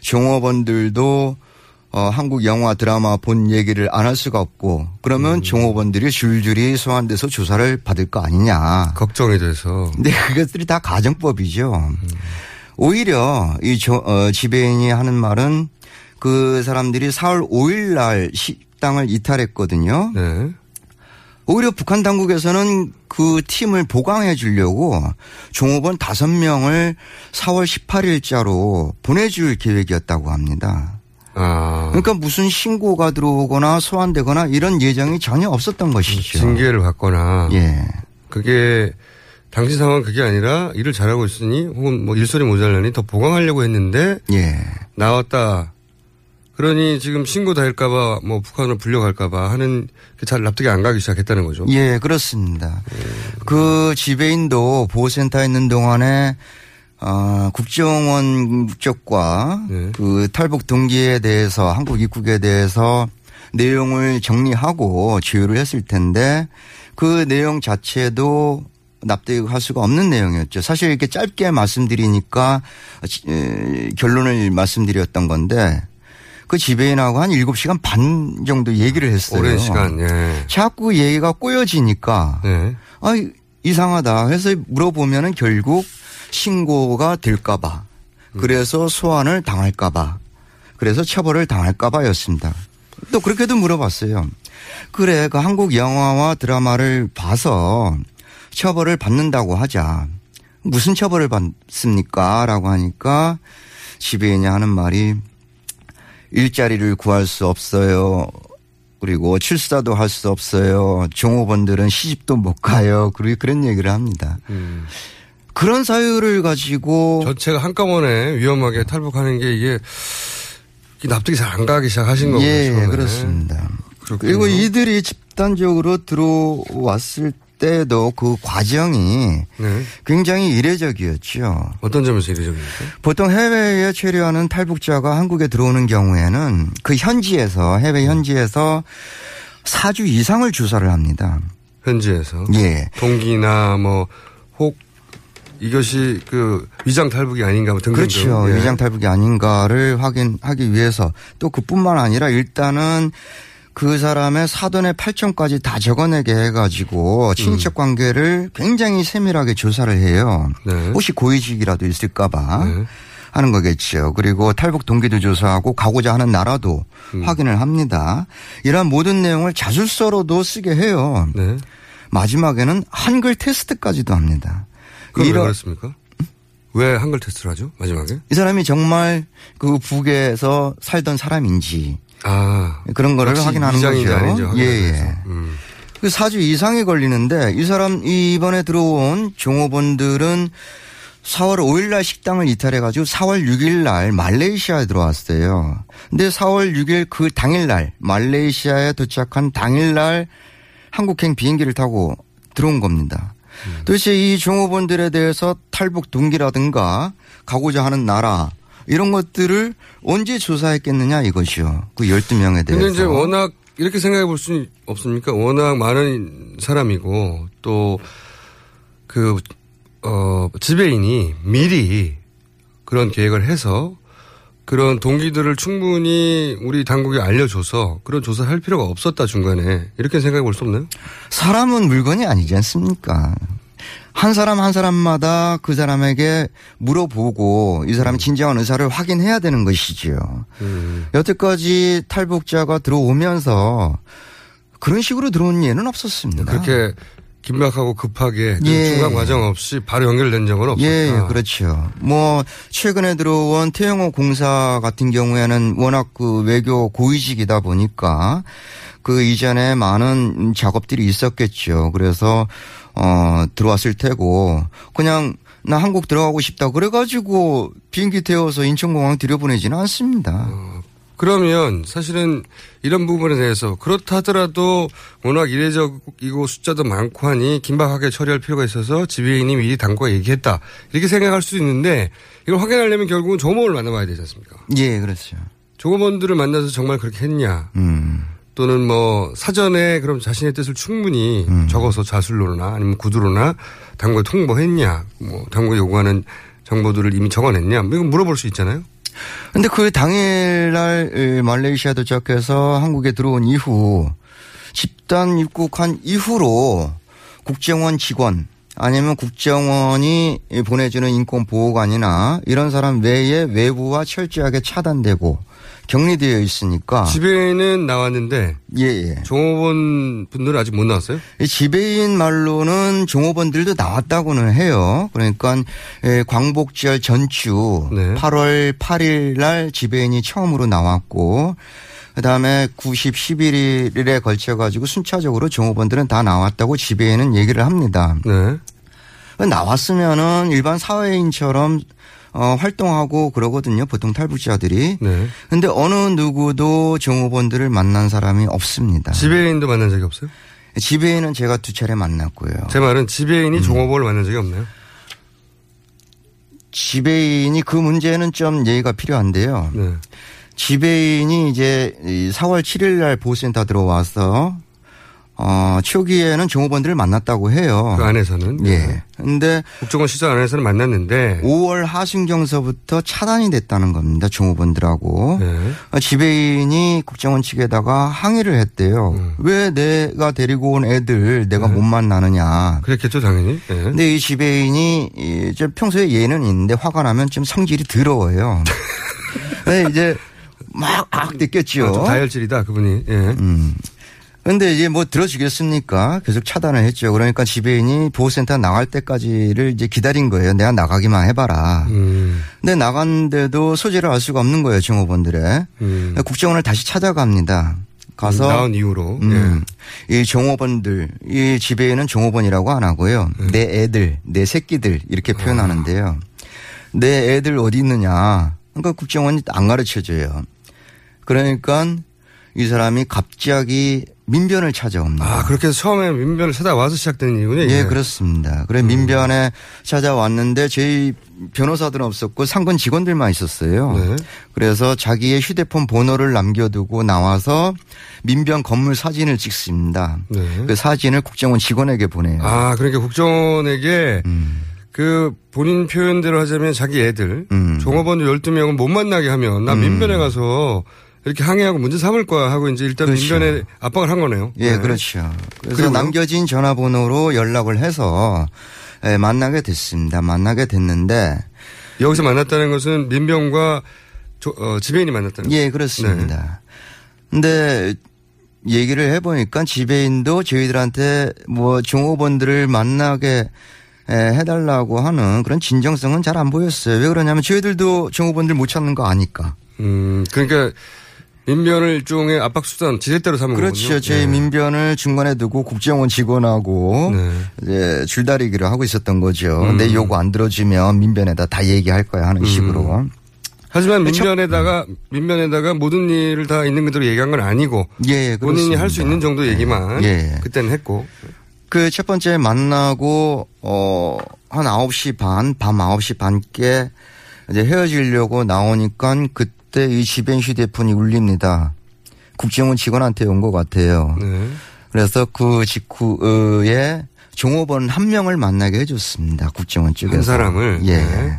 종업원들도 어, 한국 영화 드라마 본 얘기를 안 할 수가 없고 그러면 음. 종업원들이 줄줄이 소환돼서 조사를 받을 거 아니냐. 걱정이 돼서. 근데 그것들이 다 가정법이죠. 오히려 이 조, 어, 지배인이 하는 말은 그 사람들이 4월 5일 날 식당을 이탈했거든요. 네. 오히려 북한 당국에서는 그 팀을 보강해 주려고 종업원 5명을 4월 18일자로 보내줄 계획이었다고 합니다. 아. 그러니까 무슨 신고가 들어오거나 소환되거나 이런 예정이 전혀 없었던 것이죠. 징계를 받거나. 예. 그게 당시 상황 그게 아니라 일을 잘하고 있으니 혹은 뭐 일손이 모자라니 더 보강하려고 했는데 예. 나왔다. 그러니 지금 신고 될까봐 뭐 북한으로 불려갈까봐 하는 게잘 납득이 안 가기 시작했다는 거죠. 예, 그렇습니다. 그 지배인도 보호센터에 있는 동안에 어, 국정원 쪽과 네. 그 탈북 동기에 대해서 한국 입국에 대해서 내용을 정리하고 조율을 했을 텐데 그 내용 자체도 납득할 수가 없는 내용이었죠. 사실 이렇게 짧게 말씀드리니까 에, 결론을 말씀드렸던 건데 그 지배인하고 한 7시간 반 정도 얘기를 했어요. 오랜 시간. 예. 자꾸 얘기가 꼬여지니까 네. 아 이상하다. 해서 물어보면은 결국 신고가 될까봐. 그래서 소환을 당할까봐. 그래서 처벌을 당할까봐였습니다. 또 그렇게도 물어봤어요. 그래, 그 한국 영화와 드라마를 봐서 처벌을 받는다고 하자. 무슨 처벌을 받습니까? 라고 하니까 지배인이 하는 말이 일자리를 구할 수 없어요. 그리고 출사도 할 수 없어요. 종업원들은 시집도 못 가요. 그리고 그런 얘기를 합니다. 음. 그런 사유를 가지고 전체가 한꺼번에 위험하게 탈북하는 게 이게 납득이 잘 안 가기 시작하신 거군요. 예, 처음에. 그렇습니다. 그렇군요. 그리고 이들이 집단적으로 들어왔을 때도 그 과정이 네. 굉장히 이례적이었죠. 어떤 점에서 이례적입니까? 보통 해외에 체류하는 탈북자가 한국에 들어오는 경우에는 그 현지에서 해외 현지에서 4주 이상을 주사를 합니다. 현지에서 예. 동기나 뭐 혹 이것이 그 위장 탈북이 아닌가 뭐 등등 그렇죠. 예. 위장 탈북이 아닌가를 확인하기 위해서 또 그뿐만 아니라 일단은 그 사람의 사돈의 팔촌까지 다 적어내게 해가지고 친인척 관계를 굉장히 세밀하게 조사를 해요. 네. 혹시 고위직이라도 있을까봐 네. 하는 거겠죠. 그리고 탈북 동기도 조사하고 가고자 하는 나라도 음. 확인을 합니다. 이러한 모든 내용을 자술서로도 쓰게 해요. 네. 마지막에는 한글 테스트까지도 합니다. 그럼 왜 이런- 그랬습니까? 왜 한글 테스트를 하죠? 마지막에? 이 사람이 정말 그 북에서 살던 사람인지 아. 그런 거를 확인하는 거죠. 아닌지 예. 예. 음. 그 4주 이상이 걸리는데 이 사람 이 이번에 들어온 종업원들은 4월 5일 날 식당을 이탈해 가지고 4월 6일 날 말레이시아에 들어왔어요. 근데 4월 6일 그 당일 날 말레이시아에 도착한 당일 날 한국행 비행기를 타고 들어온 겁니다. 음. 도대체 이 종업원들에 대해서 탈북 동기라든가 가고자 하는 나라 이런 것들을 언제 조사했겠느냐 이것이요. 그 12명에 대해서. 근데 이제 워낙 이렇게 생각해 볼 수는 없습니까? 워낙 많은 사람이고 또 그, 어, 지배인이 미리 그런 계획을 해서 그런 동기들을 충분히 우리 당국에 알려줘서 그런 조사를 할 필요가 없었다 중간에 이렇게 생각해 볼 수 없나요? 사람은 물건이 아니지 않습니까? 한 사람 한 사람마다 그 사람에게 물어보고 이 사람의 진정한 의사를 확인해야 되는 것이지요. 음. 여태까지 탈북자가 들어오면서 그런 식으로 들어온 예는 없었습니다. 그렇게 긴박하고 급하게 그 예. 중간 과정 없이 바로 연결된 적은 없었다. 예, 예, 그렇죠. 뭐 최근에 들어온 태영호 공사 같은 경우에는 워낙 그 외교 고위직이다 보니까 그 이전에 많은 작업들이 있었겠죠. 그래서 어 들어왔을 테고 그냥 나 한국 들어가고 싶다 그래가지고 비행기 태워서 인천공항 들여보내지는 않습니다. 그러면 사실은 이런 부분에 대해서 그렇다 하더라도 워낙 이례적이고 숫자도 많고 하니 긴박하게 처리할 필요가 있어서 지배인이 미리 당과 얘기했다. 이렇게 생각할 수도 있는데 이걸 확인하려면 결국은 조모를 만나봐야 되지 않습니까? 예, 그렇죠. 조모원들을 만나서 정말 그렇게 했냐. 음. 또는 뭐 사전에 그럼 자신의 뜻을 충분히 음. 적어서 자술로나 아니면 구두로나 당국에 통보했냐. 뭐 당국에 요구하는 정보들을 이미 적어냈냐. 뭐 이건 물어볼 수 있잖아요. 근데 그 당일날 에, 말레이시아 도착해서 한국에 들어온 이후 집단 입국한 이후로 국정원 직원 아니면 국정원이 보내주는 인권보호관이나 이런 사람 외에 외부와 철저하게 차단되고 격리되어 있으니까 지배인은 나왔는데 예, 예. 종업원 분들은 아직 못 나왔어요? 이 지배인 말로는 종업원들도 나왔다고는 해요. 그러니까 에, 광복절 전주 네. 8월 8일 날 지배인이 처음으로 나왔고 그다음에 90, 11일에 걸쳐 가지고 순차적으로 종업원들은 다 나왔다고 지배인은 얘기를 합니다. 네. 나왔으면은 일반 사회인처럼 어, 활동하고 그러거든요. 보통 탈북자들이. 네. 근데 어느 누구도 종업원들을 만난 사람이 없습니다. 지배인도 만난 적이 없어요? 지배인은 제가 두 차례 만났고요. 제 말은 지배인이 음. 종업원을 만난 적이 없나요? 지배인이 그 문제는 좀 예의가 필요한데요. 네. 지배인이 이제 이 4월 7일 날 보호센터 들어와서 어, 초기에는 종업원들을 만났다고 해요. 그 안에서는. 네. 예. 근데 국정원 시설 안에서는 만났는데. 5월 하순경서부터 차단이 됐다는 겁니다. 종업원들하고. 네. 어, 지배인이 국정원 측에다가 항의를 했대요. 음. 왜 내가 데리고 온 애들 내가 네. 못 만나느냐. 그랬겠죠, 당연히. 네. 근데 이 지배인이 이, 좀 평소에 예는 있는데 화가 나면 좀 성질이 더러워요. 네, 이제 막악 느꼈죠. 아, 좀 다혈질이다, 그분이. 예. 음. 근데 이제 뭐 들어주겠습니까? 계속 차단을 했죠. 그러니까 지배인이 보호센터 나갈 때까지를 이제 기다린 거예요. 내가 나가기만 해봐라. 음. 근데 나갔는데도 소재를 알 수가 없는 거예요. 종업원들의. 음. 국정원을 다시 찾아갑니다. 가서 나온 이후로. 음, 이 종업원들, 이 지배인은 종업원이라고 안 하고요. 네. 내 애들, 내 새끼들 이렇게 표현하는데요. 내 애들 어디 있느냐. 그러니까 국정원이 안 가르쳐줘요. 그러니까 이 사람이 갑자기 민변을 찾아옵니다. 예. 아, 그렇게 해서 처음에 민변을 찾아와서 시작된 이유군요. 예. 그렇습니다. 그래 민변에 찾아왔는데 저희 변호사들은 없었고 상권 직원들만 있었어요. 네. 그래서 자기의 휴대폰 번호를 남겨두고 나와서 민변 건물 사진을 찍습니다. 네. 그 사진을 국정원 직원에게 보내요. 아, 그러니까 국정원에게 음. 그 본인 표현대로 하자면 자기 애들 음. 종업원들 12명은 못 만나게 하면 나 음. 민변에 가서 이렇게 항의하고 문제 삼을 거야 하고 이제 일단 그렇죠. 민변에 압박을 한 거네요. 예, 네. 그렇죠. 그래서 그리고요? 남겨진 전화번호로 연락을 해서 예, 만나게 됐습니다. 만나게 됐는데 여기서 만났다는 것은 민변과 조- 어, 지배인이 만났다는 예, 그렇습니다. 근데 얘기를 해보니까 지배인도 저희들한테 뭐 종업원들을 만나게 에, 해달라고 하는 그런 진정성은 잘 안 보였어요. 왜 그러냐면 저희들도 종업원들 못 찾는 거 아니까. 음, 그러니까 민변을 일종의 압박 수단 지렛대로 삼은 그렇죠. 거군요. 저희 네. 민변을 중간에 두고 국정원 직원하고 네. 이제 줄다리기를 하고 있었던 거죠. 음. 내 요구 안 들어주면 민변에다 다 얘기할 거야 하는 식으로. 하지만 그렇죠. 민변에다가 민변에다가 모든 일을 다 있는 그대로 얘기한 건 아니고 예, 본인이 할 수. 있는 정도 얘기만 예. 그때는 했고 그 첫 번째 만나고 어한 9시 반, 밤 9시 반께 이제 헤어지려고 나오니까 그 때 이 지벤 휴대폰이 울립니다. 국정원 직원한테 온 것 같아요. 네. 그래서 그 직후에 종업원 한 명을 만나게 해줬습니다. 국정원 쪽에서. 한 사람을? 예. 네.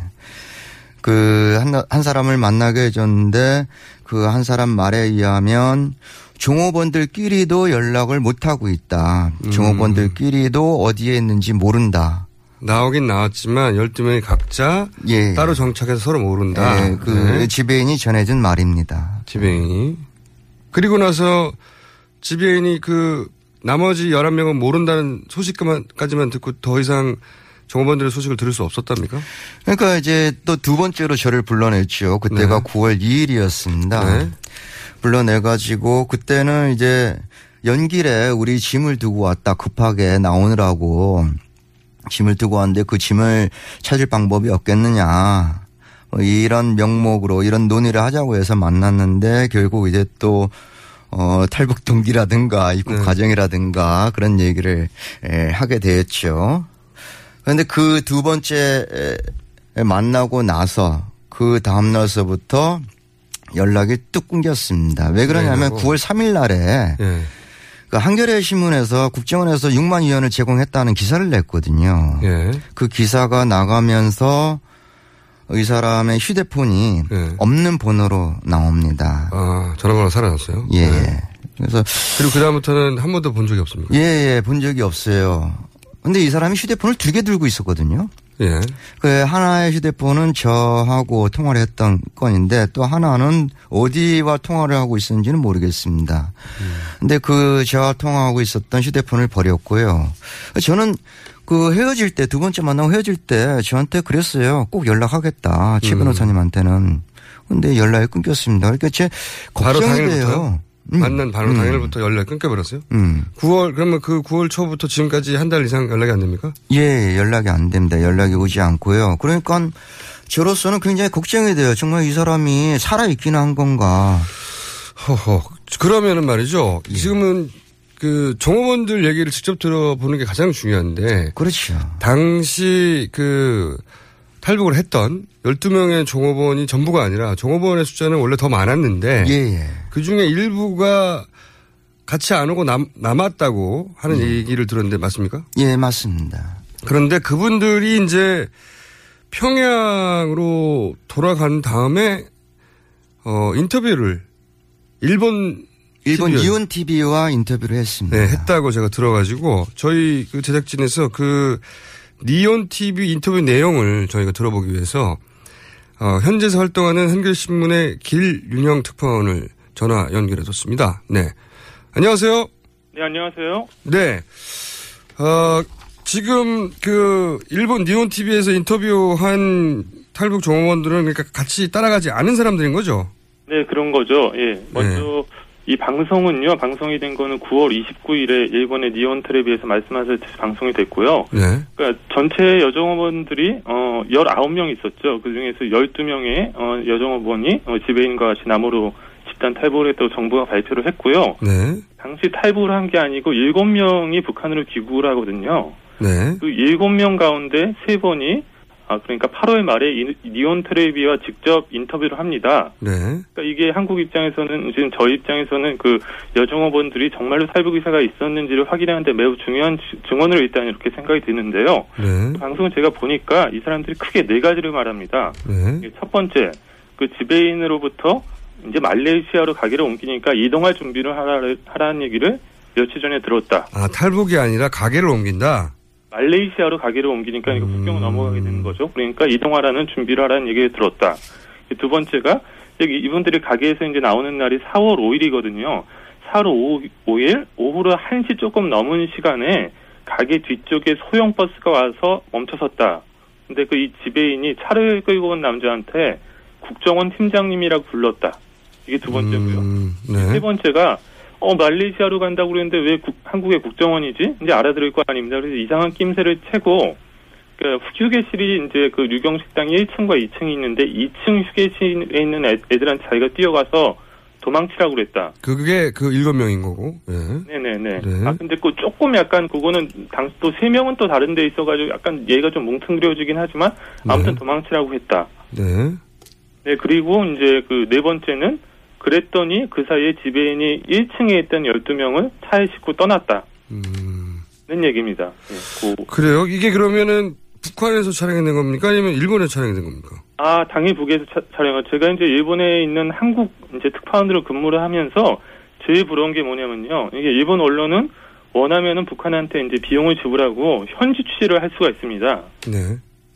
그, 한, 한 사람을 만나게 해줬는데 그 한 사람 말에 의하면 종업원들끼리도 연락을 못하고 있다. 음. 종업원들끼리도 어디에 있는지 모른다. 나오긴 나왔지만 12명이 각자 예. 따로 정착해서 서로 모른다. 예, 그 네. 지배인이 전해준 말입니다. 지배인이. 그리고 나서 지배인이 그 나머지 11명은 모른다는 소식까지만 듣고 더 이상 종업원들의 소식을 들을 수 없었답니까? 그러니까 이제 또 두 번째로 저를 불러냈죠. 그때가 네. 9월 2일이었습니다. 네. 불러내가지고 그때는 이제 연길에 우리 짐을 두고 왔다 급하게 나오느라고 짐을 두고 왔는데 그 짐을 찾을 방법이 없겠느냐. 뭐 이런 명목으로 이런 논의를 하자고 해서 만났는데 결국 이제 또 어, 탈북 동기라든가 입국 네. 과정이라든가 그런 얘기를 에, 하게 되었죠. 그런데 그 두 번째 에, 만나고 나서 그 다음 날서부터 연락이 뚝 끊겼습니다. 왜 그러냐면 네, 9월 3일 날에 예. 그 한겨레 신문에서 국정원에서 6만 위원을 제공했다는 기사를 냈거든요. 예. 그 기사가 나가면서 이 사람의 휴대폰이 예. 없는 번호로 나옵니다. 아, 전화번호 사라졌어요? 예. 네. 예. 그래서 그리고 그다음부터는 한 번도 본 적이 없습니까? 예, 예, 본 적이 없어요. 근데 이 사람이 휴대폰을 두 개 들고 있었거든요. 예. 그 하나의 휴대폰은 저하고 통화를 했던 건인데 또 하나는 어디와 통화를 하고 있었는지는 모르겠습니다. 근데 그 저와 통화하고 있었던 휴대폰을 버렸고요. 저는 그 헤어질 때 두 번째 만나고 헤어질 때 저한테 그랬어요. 꼭 연락하겠다. 최 음. 변호사님한테는. 근데 연락이 끊겼습니다. 그러니까 제 걱정이? 돼요. 음. 만난 바로 음. 당일부터 연락 끊겨버렸어요? 음. 9월, 그러면 그 9월 초부터 지금까지 한 달 이상 연락이 안 됩니까? 예, 연락이 안 됩니다. 연락이 오지 않고요. 그러니까 저로서는 굉장히 걱정이 돼요. 정말 이 사람이 살아있기는 한 건가. 허허. 그러면은 말이죠. 예. 지금은 그 종업원들 얘기를 직접 들어보는 게 가장 중요한데 그렇죠. 당시 그 탈북을 했던 12명의 종업원이 전부가 아니라 종업원의 숫자는 원래 더 많았는데 예, 예. 그 중에 일부가 같이 안 오고 남, 남았다고 하는 음. 얘기를 들었는데 맞습니까? 예, 맞습니다. 그런데 그분들이 이제 평양으로 돌아간 다음에 어 인터뷰를 일본 일본 TV에 이온 TV와 인터뷰를 했습니다. 네, 했다고 제가 들어가지고 저희 그 제작진에서 그 니온 TV 인터뷰 내용을 저희가 들어보기 위해서 어, 현재에서 활동하는 한겨레신문의 길윤영 특파원을 전화 연결해뒀습니다. 네, 안녕하세요. 네, 안녕하세요. 네, 어, 지금 그 일본 니온 TV에서 인터뷰한 탈북 종업원들은 그러니까 같이 따라가지 않은 사람들인 거죠. 네, 그런 거죠. 예. 먼저 이 방송은요. 방송이 된 거는 9월 29일에 일본의 니온 텔레비에서 말씀하셨듯이 방송이 됐고요. 네, 그러니까 전체 여정업원들이 어 19명 있었죠. 그 중에서 12명의 어 여정업원이 어 지배인과 같이 남으로 집단 탈북을 했다고 정부가 발표를 했고요. 네, 당시 탈북을 한 게 아니고 7명이 북한으로 귀국을 하거든요. 네, 그 7명 가운데 3번이 아 그러니까 8월 말에 이- 니온 텔레비와 직접 인터뷰를 합니다. 네, 그러니까 이게 한국 입장에서는 지금 저희 입장에서는 그 여종업원들이 정말로 탈북 의사가 있었는지를 확인하는데 매우 중요한 지- 증언으로 일단 이렇게 생각이 드는데요. 네, 그 방송을 제가 보니까 이 사람들이 크게 네 가지를 말합니다. 네, 첫 번째, 그 지배인으로부터 이제 말레이시아로 가기를 옮기니까 이동할 준비를 하라, 하라는 얘기를 며칠 전에 들었다. 아 탈북이 아니라 가게를 옮긴다. 말레이시아로 가기를 옮기니까 이거 국경을 음. 넘어가게 되는 거죠. 그러니까 이동하라는 준비를 하라는 얘기를 들었다. 두 번째가 여기 이분들이 가게에서 이제 나오는 날이 4월 5일이거든요. 4월 5, 일 오후로 1시 조금 넘은 시간에 가게 뒤쪽에 소형 버스가 와서 멈춰섰다. 근데 그 이 지배인이 차를 끌고 온 남자한테 국정원 팀장님이라고 불렀다. 이게 두 번째고요. 음, 세 네. 번째가 어 말레이시아로 간다고 그랬는데 왜 국- 한국의 국정원이지? 이제 알아들을 거 아닙니다. 그래서 이상한 낌새를 채고 그 휴게실이 이제 그 유경 식당이 1층과 2층이 있는데 2층 휴게실에 있는 애, 애들한테 자기가 뛰어가서 도망치라고 그랬다. 그게 그 일곱 명인 거고. 예. 네네네. 네. 아 근데 그 조금 약간 그거는 당 또 세 명은 또 다른 데 있어가지고 약간 얘가 좀 뭉뚱그려지긴 하지만 아무튼 네. 도망치라고 했다. 네. 네, 그리고 이제 그 네 번째는 그랬더니 그 사이에 지배인이 1층에 있던 12명을 차에 싣고 떠났다. 음. 는 얘기입니다. 예, 그- 그래요? 이게 그러면은 북한에서 촬영된 겁니까? 아니면 일본에서 촬영된 겁니까? 아, 당연히 북에서 차- 촬영을. 제가 이제 일본에 있는 한국 이제 특파원으로 근무를 하면서 제일 부러운 게 뭐냐면요. 이게 일본 언론은 원하면은 북한한테 이제 비용을 지불하고 현지 취재를 할 수가 있습니다. 네.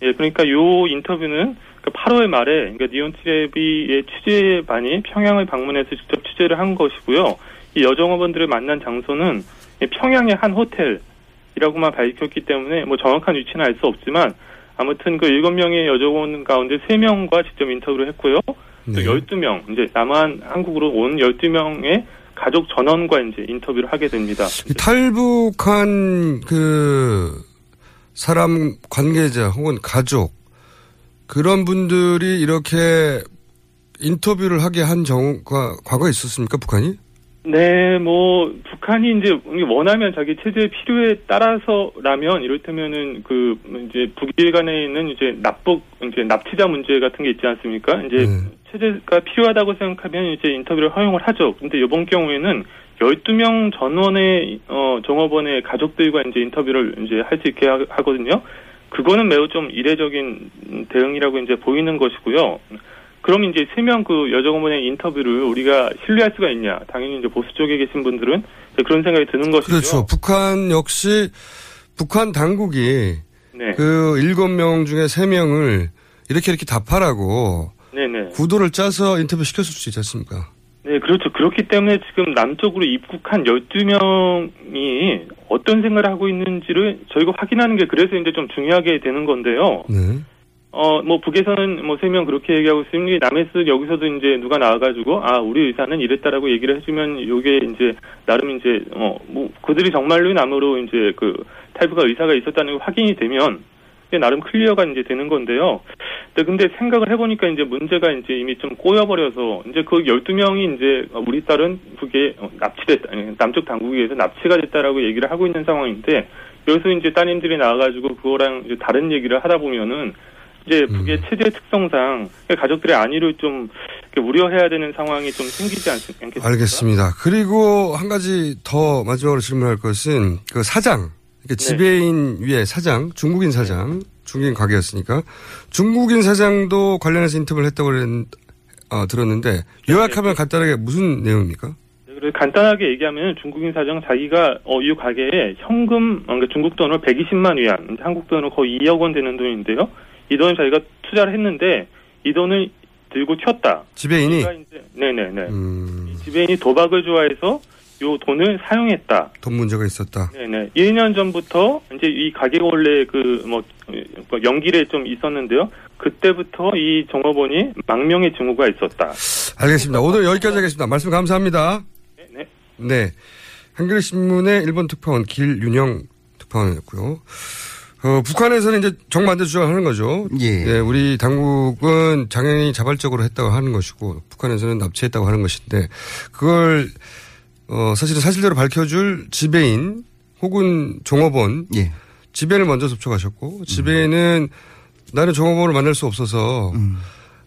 예, 그러니까 요 인터뷰는 그 8월 말에 그러니까 니온 TV의 취재반이 평양을 방문해서 직접 취재를 한 것이고요. 이 여정업원들을 만난 장소는 평양의 한 호텔이라고만 밝혔기 때문에 뭐 정확한 위치는 알 수 없지만 아무튼 그 일곱 명의 여직원 가운데 세 명과 직접 인터뷰를 했고요. 또 네. 12명, 이제 남한 한국으로 온 12명의 가족 전원과 이제 인터뷰를 하게 됩니다. 이 탈북한 그 사람 관계자 혹은 가족 그런 분들이 이렇게 인터뷰를 하게 한 경우가 과거에 있었습니까 북한이? 네, 뭐 북한이 이제 원하면 자기 체제 필요에 따라서라면 이를테면은 그 이제 북일 간에 있는 이제 납북 이제 납치자 문제 같은 게 있지 않습니까? 이제 네. 체제가 필요하다고 생각하면 이제 인터뷰를 허용을 하죠. 근데 이번 경우에는 12명 전원의 어 종업원의 가족들과 이제 인터뷰를 이제 할 수 있게 하, 하거든요. 그거는 매우 좀 이례적인 대응이라고 이제 보이는 것이고요. 그럼 이제 세 명 그 여정원의 인터뷰를 우리가 신뢰할 수가 있냐? 당연히 이제 보수 쪽에 계신 분들은 그런 생각이 드는 것이죠. 그렇죠. 북한 역시 북한 당국이 네, 그 일곱 명 중에 세 명을 이렇게 이렇게 답하라고 네, 네. 구도를 짜서 인터뷰 시켰을 수 있지 않습니까? 네, 그렇죠. 그렇기 때문에 지금 남쪽으로 입국한 12명이 어떤 생각을 하고 있는지를 저희가 확인하는 게 그래서 이제 좀 중요하게 되는 건데요. 네. 어, 뭐, 북에서는 뭐, 세 명 그렇게 얘기하고 있으니, 남에서 여기서도 이제 누가 나와가지고, 아, 우리 의사는 이랬다라고 얘기를 해주면, 요게 이제, 나름 이제, 어, 뭐, 그들이 정말로 남으로 이제 그, 탈북할 의사가 있었다는 게 확인이 되면, 이게 나름 clear가 이제 되는 건데요. 근데, 근데 생각을 해보니까 이제 문제가 이제 이미 좀 꼬여버려서, 이제 그 12명이 이제, 어, 우리 딸은 북에 어, 납치됐다, 남쪽 당국에 의해서 납치가 됐다라고 얘기를 하고 있는 상황인데, 여기서 이제 따님들이 나와가지고 그거랑 이제 다른 얘기를 하다 보면은, 이제 북의 체제 특성상 가족들의 안위를 좀 우려해야 되는 상황이 좀 생기지 않, 않겠습니까? 알겠습니다. 그리고 한 가지 더 마지막으로 질문할 것은 그 사장, 그러니까 지배인 위에 사장, 중국인 사장, 중국인 가게였으니까 중국인 사장도 관련해서 인터뷰를 했다고 그랬, 어, 들었는데 요약하면 간단하게 무슨 내용입니까? 네, 간단하게 얘기하면 중국인 사장 자기가 어, 이 가게에 현금 그러니까 중국 돈으로 120만 위안, 한국 돈으로 거의 2억 원 되는 돈인데요. 이 돈을 자기가 투자를 했는데 이 돈을 들고 튀었다. 지배인이 그러니까 네네네. 음, 이 지배인이 도박을 좋아해서 요 돈을 사용했다. 돈 문제가 있었다. 네네. 1년 전부터 이제 이 가게가 원래 그 뭐 연길에 좀 있었는데요. 그때부터 이 종업원이 망명의 증후가 있었다. 알겠습니다. 오늘 여기까지 하겠습니다. 말씀 감사합니다. 네. 네. 한겨레 신문의 일본 특파원 길윤영 특파원이었고요. 어, 북한에서는 이제 정반대 주장을 하는 거죠. 예. 네, 우리 당국은 당연히 자발적으로 했다고 하는 것이고 북한에서는 납치했다고 하는 것인데 그걸 어, 사실은 사실대로 밝혀줄 지배인 혹은 종업원 예. 지배인을 먼저 접촉하셨고 지배인은 나는 종업원을 만날 수 없어서 음.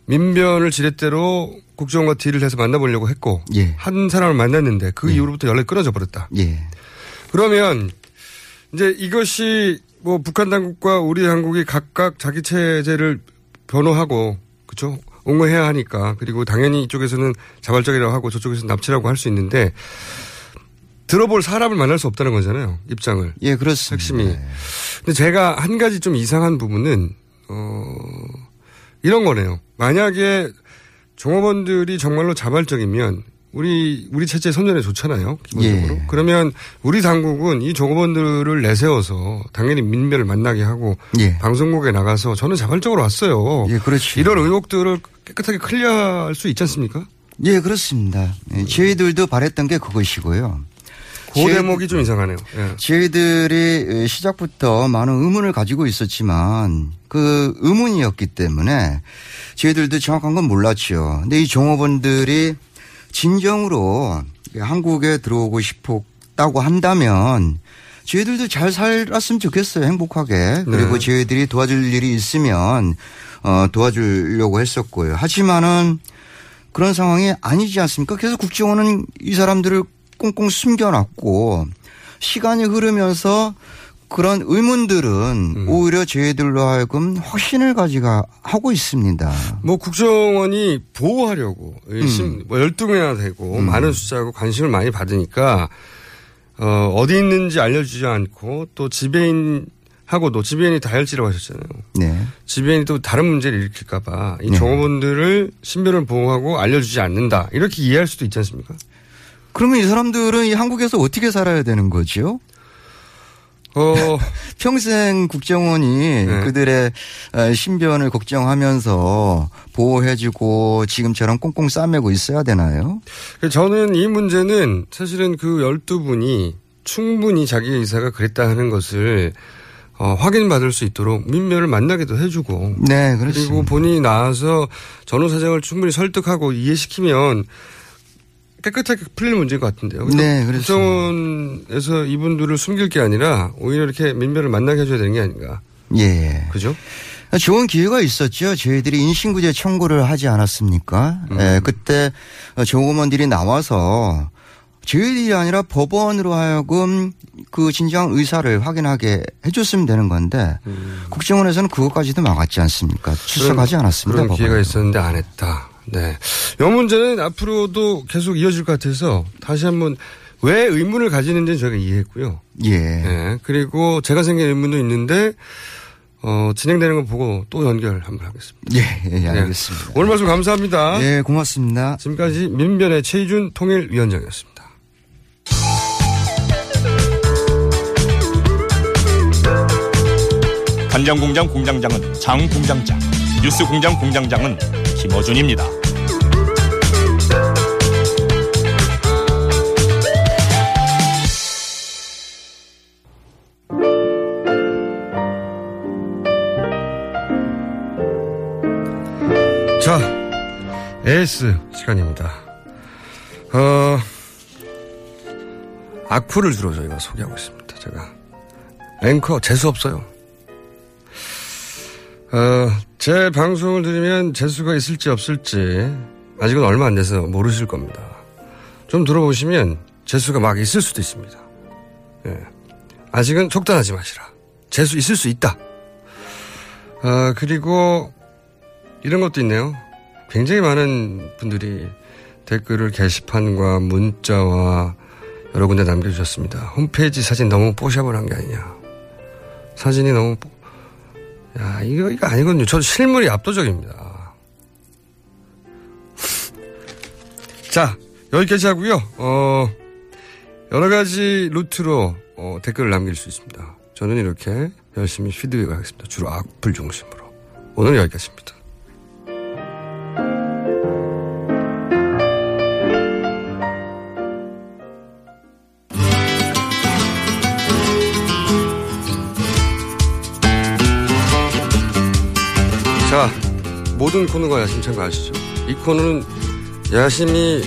민변을 지렛대로 국정원과 딜을 해서 만나보려고 했고 예. 한 사람을 만났는데 그 이후로부터 연락이 끊어져 버렸다. 예. 그러면 이제 이것이 뭐 북한 당국과 우리 당국이 각각 자기 체제를 변호하고 그렇죠 옹호해야 하니까 그리고 당연히 이쪽에서는 자발적이라고 하고 저쪽에서는 납치라고 할 수 있는데 들어볼 사람을 만날 수 없다는 거잖아요 입장을 예, 그렇습니다. 핵심이. 근데 제가 한 가지 좀 이상한 부분은 어 이런 거네요. 만약에 종업원들이 정말로 자발적이면 우리 우리 체제 선전에 좋잖아요. 기본적으로. 예. 그러면 우리 당국은 이 종업원들을 내세워서 당연히 민변을 만나게 하고 예. 방송국에 나가서 저는 자발적으로 왔어요. 예, 그렇죠. 이런 의혹들을 깨끗하게 클리어할 수 있지 않습니까? 예, 그렇습니다. 예, 저희들도 바랬던 게 그것이고요. 그 대목이 좀 이상하네요. 예. 저희들이 시작부터 많은 의문을 가지고 있었지만 그 의문이었기 때문에 저희들도 정확한 건 몰랐죠. 근데 이 종업원들이 진정으로 한국에 들어오고 싶었다고 한다면 저희들도 잘 살았으면 좋겠어요. 행복하게. 그리고 네. 저희들이 도와줄 일이 있으면 어, 도와주려고 했었고요. 하지만은 그런 상황이 아니지 않습니까? 그래서 국정원은 이 사람들을 꽁꽁 숨겨놨고 시간이 흐르면서 그런 의문들은 음. 오히려 저희들로 하여금 확신을 가지가 하고 있습니다. 뭐 국정원이 보호하려고 심- 뭐 12명이나 되고 많은 숫자고 관심을 많이 받으니까 어, 어디 있는지 알려주지 않고 또 지배인 하고도 지배인이 다혈질이라고 하셨잖아요. 네. 지배인이 또 다른 문제를 일으킬까봐 이 네. 종업원들을 신변을 보호하고 알려주지 않는다 이렇게 이해할 수도 있지 않습니까? 그러면 이 사람들은 이 한국에서 어떻게 살아야 되는 거죠? 어, 평생 국정원이 네. 그들의 어, 신변을 걱정하면서 보호해주고 지금처럼 꽁꽁 싸매고 있어야 되나요? 저는 이 문제는 사실은 그 12분이 충분히 자기의 의사가 그랬다 하는 것을 어, 확인받을 수 있도록 민면을 만나기도 해주고 네, 그리고 그렇습니다. 본인이 나와서 전후 사정을 충분히 설득하고 이해시키면 깨끗하게 풀리는 문제인 것 같은데요. 네, 그렇습니다. 국정원에서 이분들을 숨길 게 아니라 오히려 이렇게 민변을 만나게 해줘야 되는 게 아닌가. 예. 그죠? 좋은 기회가 있었죠. 저희들이 인신구제 청구를 하지 않았습니까? 음. 예, 그때 조공원들이 나와서 저희들이 아니라 법원으로 하여금 그 진정한 의사를 확인하게 해줬으면 되는 건데 국정원에서는 그것까지도 막았지 않습니까? 출석하지 않았습니다. 음. 그런 기회가 법원에. 있었는데 안 했다. 네. 이 문제는 앞으로도 계속 이어질 것 같아서 다시 한번 왜 의문을 가지는지는 저희가 이해했고요. 예. 네. 그리고 제가 생긴 의문도 있는데 어, 진행되는 거 보고 또 연결 한번 하겠습니다. 예, 예, 알겠습니다. 오늘 말씀 감사합니다. 예, 고맙습니다. 지금까지 민변의 최희준 통일위원장이었습니다. 간장공장 공장장은 장 공장장, 뉴스 공장 공장장은 김어준입니다. 자, AS 시간입니다. 어, 악플을 주로 저희가 소개하고 있습니다. 제가. 앵커, 재수 없어요. 어, 제 방송을 들으면 재수가 있을지 없을지 아직은 얼마 안 돼서 모르실 겁니다. 좀 들어보시면 재수가 막 있을 수도 있습니다. 예. 아직은 속단하지 마시라. 재수 있을 수 있다. 어, 그리고 이런 것도 있네요. 굉장히 많은 분들이 댓글을 게시판과 문자와 여러 군데 남겨주셨습니다. 홈페이지 사진 너무 뽀샵을 한 게 아니냐. 사진이 너무, 뽀- 야, 이거, 이거 아니거든요. 저도 실물이 압도적입니다. 자, 여기까지 하고요. 어, 여러 가지 루트로 어, 댓글을 남길 수 있습니다. 저는 이렇게 열심히 피드백 하겠습니다. 주로 악플 중심으로. 오늘 여기까지입니다. 코너가 야심찬 거 아시죠? 이 코너는 야심이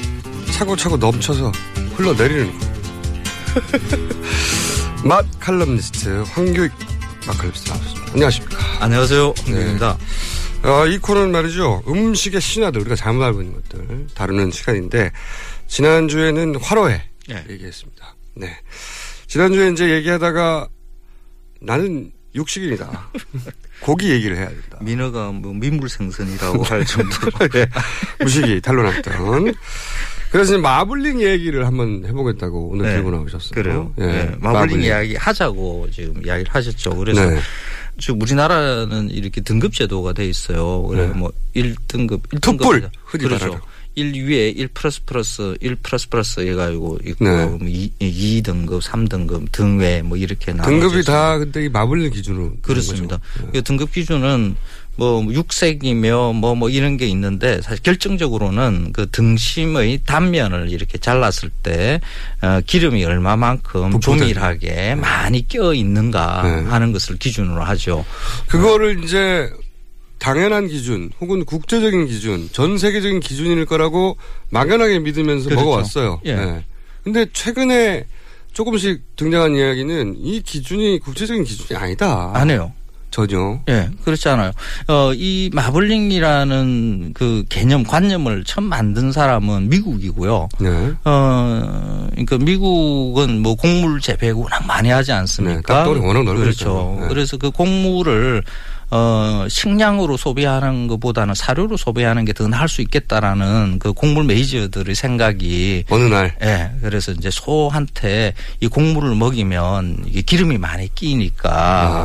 차고차고 넘쳐서 흘러내리는 거예요. 맛 칼럼니스트 황교익 맛 칼럼니스트 나오셨습니다. 안녕하십니까. 안녕하세요. 황교익입니다. 어, 이 코너는 말이죠. 음식의 신화들, 우리가 잘못 알고 있는 것들 다루는 시간인데, 지난주에는 화로회 네. 얘기했습니다. 네. 지난주에 이제 얘기하다가 나는 육식인이다. 고기 얘기를 해야 된다. 민어가 뭐 민물생선이라고 할 정도로. 예, 무식이 탄론했던. 그래서 마블링 얘기를 한번 해보겠다고 오늘 네. 들고 나오셨어요. 그래요. 예, 네. 마블링 이야기 하자고 지금 이야기를 하셨죠. 그래서 네. 지금 우리나라는 이렇게 등급 제도가 돼 있어요. 그래 네. 뭐 1등급, 1등급 투뿔, 흔히 그렇죠. 말하는. 1 위에 1 플러스 플러스 1 플러스 플러스 해가지고 있고 네. 뭐 2, 2 등급, 3 등급 등외 뭐 이렇게 나눠져 등급이 있어요. 다 근데 이 마블링 기준으로. 그렇습니다. 거죠. 그 등급 기준은 뭐 육색이며 뭐뭐 이런 게 있는데 사실 결정적으로는 그 등심의 단면을 이렇게 잘랐을 때 어, 기름이 얼마만큼 부풀어져 조밀하게 많이 껴 있는가 네. 하는 것을 기준으로 하죠. 그거를 이제 당연한 기준 혹은 국제적인 기준, 전 세계적인 기준일 거라고 막연하게 믿으면서 그렇죠. 먹어왔어요. 예. 네. 근데 최근에 조금씩 등장한 이야기는 이 기준이 국제적인 기준이 아니다. 안 해요. 전혀. 예, 그렇지 않아요. 어, 이 마블링이라는 그 개념, 관념을 처음 만든 사람은 미국이고요. 네. 어, 그러니까 미국은 뭐 곡물 재배 워낙 많이 하지 네, 않습니까? 땅덩이 워낙 넓으니까요. 그렇죠. 네. 그래서 그 곡물을 어, 식량으로 소비하는 것보다는 사료로 소비하는 게 더 나을 수 있겠다라는 그 곡물 메이저들의 생각이 어느 날. 예. 그래서 이제 소한테 이 곡물을 먹이면 이게 기름이 많이 끼니까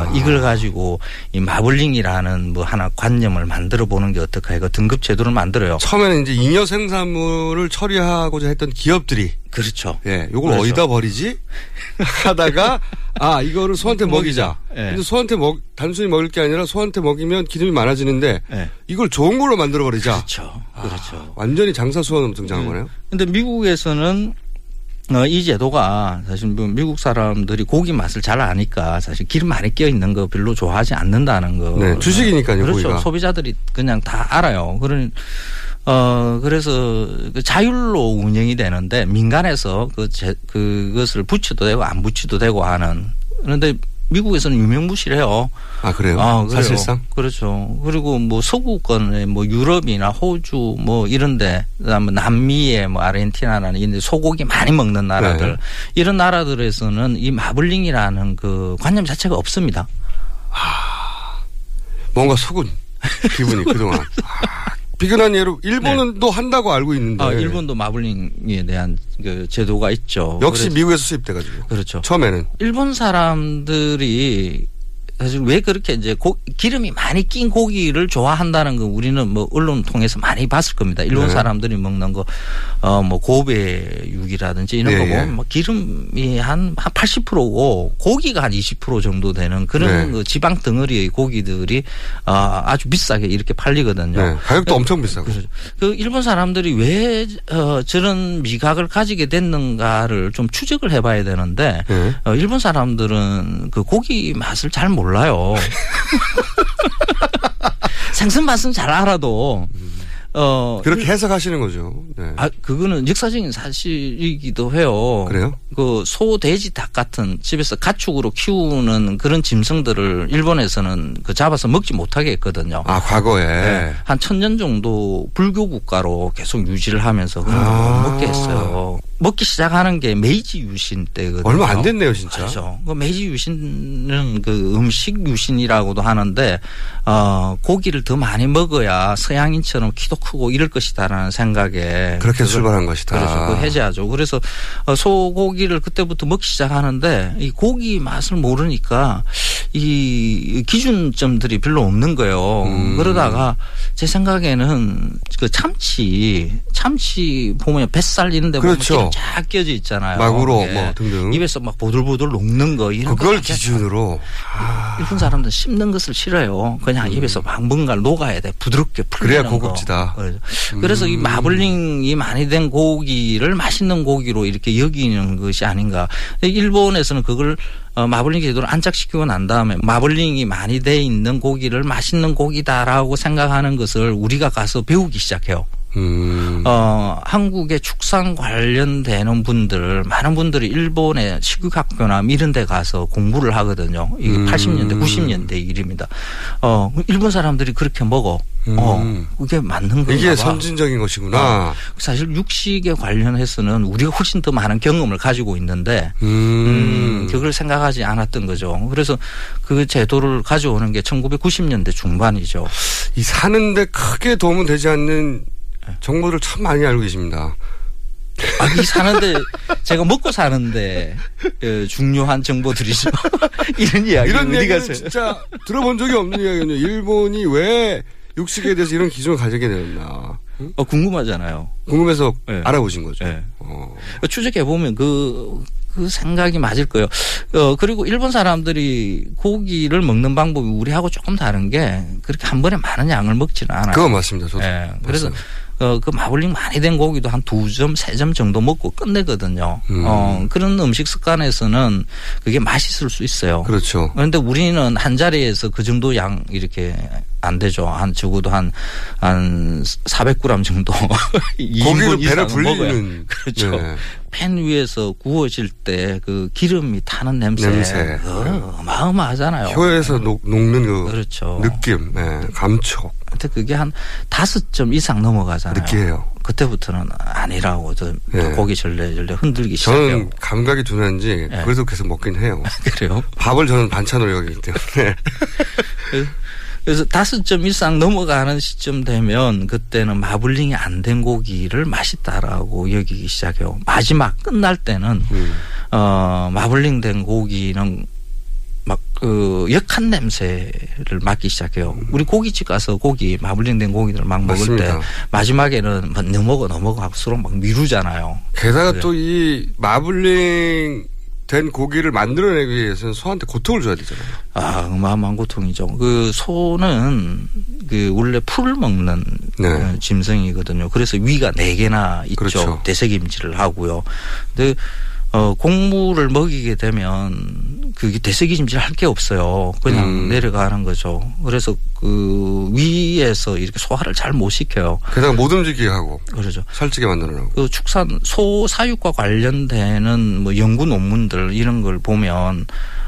아. 이걸 가지고 이 마블링이라는 뭐 하나 관념을 만들어 보는 게 어떨까 이거 등급 제도를 만들어요. 처음에는 이제 잉여 생산물을 처리하고자 했던 기업들이 그렇죠. 예, 요걸 그렇죠. 어디다 버리지? 하다가 아 이거를 소한테 먹이자. 예. 근데 소한테 먹 단순히 먹을 게 아니라 소한테 먹이면 기름이 많아지는데 예. 이걸 좋은 걸로 만들어 버리자. 그렇죠. 그렇죠. 완전히 장사 수원으로 등장한 거네요. 근데 미국에서는 어, 이 제도가 사실 뭐 미국 사람들이 고기 맛을 잘 아니까 사실 기름 많이 껴 있는 거 별로 좋아하지 않는다는 거. 네, 주식이니까요, 그렇죠. 고기가. 소비자들이 그냥 다 알아요. 그런 어 그래서 그 자율로 운영이 되는데 민간에서 그 제, 그것을 붙여도 되고 안 붙여도 되고 하는 그런데 미국에서는 유명무실해요. 아 그래요? 아, 그래요. 사실상 그렇죠. 그리고 뭐 서구권에 뭐 유럽이나 호주 뭐 이런데 그다음에 남미에 뭐 아르헨티나라는 이런 데 소고기 많이 먹는 나라들 네. 이런 나라들에서는 이 마블링이라는 그 관념 자체가 없습니다. 뭔가 속은 기분이 그동안 아, 비근한 예로 일본은 또 한다고 알고 있는데 아, 일본도 마블링에 대한 그 제도가 있죠. 역시 미국에서 수입돼가지고 그렇죠. 처음에는 일본 사람들이 사실 왜 그렇게 이제 고, 기름이 많이 낀 고기를 좋아한다는 거 우리는 뭐 언론 통해서 많이 봤을 겁니다. 일본 네. 사람들이 먹는 거, 어, 뭐 고배육이라든지 이런 네, 거 예. 보면 뭐 기름이 한, 한 80%고 고기가 한 20% 정도 되는 그런 네. 그 지방 덩어리의 고기들이 어, 아주 비싸게 이렇게 팔리거든요. 네, 가격도 엄청 비싸고 그렇죠. 그 일본 사람들이 왜 어, 저런 미각을 가지게 됐는가를 좀 추적을 해봐야 되는데 네. 어, 일본 사람들은 그 고기 맛을 잘 몰라 요. 생선 맛은 잘 알아도 어 그렇게 해석하시는 거죠. 네. 아 그거는 역사적인 사실이기도 해요. 그래요? 그 소, 돼지, 닭 같은 집에서 가축으로 키우는 그런 짐승들을 일본에서는 그 잡아서 먹지 못하게 했거든요. 아 과거에 네. 한 천 년 정도 불교 국가로 계속 유지를 하면서 그런 걸 아. 못 먹게 했어요. 먹기 시작하는 게 메이지 유신 때거든요. 얼마 안 됐네요, 진짜. 그렇죠. 그 메이지 유신은 그 음식 유신이라고도 하는데 어 고기를 더 많이 먹어야 서양인처럼 키도 크고 이럴 것이다라는 생각에 그렇게 출발한 것이다. 그렇죠. 그 해제하죠. 그래서 어, 소고기를 그때부터 먹기 시작하는데 이 고기 맛을 모르니까 이 기준점들이 별로 없는 거예요. 음. 그러다가 제 생각에는 그 참치, 참치 보면 뱃살 이런 데 보면 그렇죠. 기름 쫙 껴져 있잖아요. 마구로 예. 뭐 등등. 입에서 막 보들보들 녹는 거 이런 그걸 거 기준으로 일본 사람들은 씹는 것을 싫어요. 그냥 입에서 막 뭔가를 녹아야 돼. 부드럽게 풀리는 음. 그래야 고급지다. 거. 그래서- 그래서 음. 이 마블링이 많이 된 고기를 맛있는 고기로 이렇게 여기는 것이 아닌가. 일본에서는 그걸 어, 마블링 제도를 안착시키고 난 다음에 마블링이 많이 돼 있는 고기를 맛있는 고기다라고 생각하는 것을 우리가 가서 배우기 시작해요. 음. 어, 한국의 축산 관련되는 분들, 많은 분들이 일본의 식육학교나 이런 데 가서 공부를 하거든요. 이게 음. 80년대, 90년대 일입니다. 어, 일본 사람들이 그렇게 먹어. 어, 음. 그게 맞는 건가 이게 봐. 선진적인 것이구나. 어, 사실 육식에 관련해서는 우리가 훨씬 더 많은 경험을 가지고 있는데 음. 음, 그걸 생각하지 않았던 거죠. 그래서 그 제도를 가져오는 게 1990년대 중반이죠. 이 사는데 크게 도움은 되지 않는 정보를 참 많이 알고 계십니다. 아, 이 사는데 제가 먹고 사는데 어, 중요한 정보들이죠. 이런 이야기 이런 어디 가세요? 진짜 들어본 적이 없는 이야기거든요. 일본이 왜 육식에 대해서 이런 기준을 가지게 되었나. 응? 어, 궁금하잖아요. 궁금해서 네. 알아보신 거죠. 네. 어. 추적해 보면 그, 그 생각이 맞을 거예요. 어, 그리고 일본 사람들이 고기를 먹는 방법이 우리하고 조금 다른 게 그렇게 한 번에 많은 양을 먹지는 않아요. 그건 맞습니다. 저도. 예, 그래서. 어, 그 마블링 많이 된 고기도 한 두 점, 세 점 정도 먹고 끝내거든요. 음. 어, 그런 음식 습관에서는 그게 맛있을 수 있어요. 그렇죠. 그런데 우리는 한 자리에서 그 정도 양 이렇게 안 되죠. 한 적어도 한, 한 400g 정도. 고기를 2인분 배를. 불리는. 그렇죠. 네. 팬 위에서 구워질 때 그 기름이 타는 냄새. 냄새. 그거 어마어마하잖아요. 혀에서 녹, 녹는 그 그렇죠. 느낌, 네, 감촉. 근데 그게 한 다섯 점 이상 넘어가잖아요. 느끼해요. 그때부터는 아니라고 저 네. 고기 절레절레 흔들기 시작해요. 저는 감각이 둔한지 네. 그래도 계속 먹긴 해요. 그래요? 밥을 저는 반찬으로 여기기 때문에. 그래서 다섯 점 이상 넘어가는 시점 되면 그때는 마블링이 안 된 고기를 맛있다라고 여기기 시작해요. 마지막 끝날 때는 음. 어 마블링 된 고기는 막그 역한 냄새를 맡기 시작해요. 우리 고깃집 가서 고기 마블링된 고기들을 막 먹을 맞습니다. 때 마지막에는 막 넘어가 넘어가 할수록 막 미루잖아요. 게다가 그래. 또이 마블링 된 고기를 만들어내기 위해서는 소한테 고통을 줘야 되잖아요. 아, 어마어마한 고통이죠. 그 소는 그 원래 풀을 먹는 네. 어, 짐승이거든요. 그래서 위가 네 개나 있죠. 그렇죠. 대세김질을 하고요. 근데 어, 곡물을 먹이게 되면 그게 대세김질 할 게 없어요. 그냥 음. 내려가는 거죠. 그래서 그 위에서 이렇게 소화를 잘 못 시켜요. 게다가 못 움직이게 하고 그러죠. 살찌게 만들어놓고. 그 축산 소 사육과 관련되는 뭐 연구 논문들 이런 걸 보면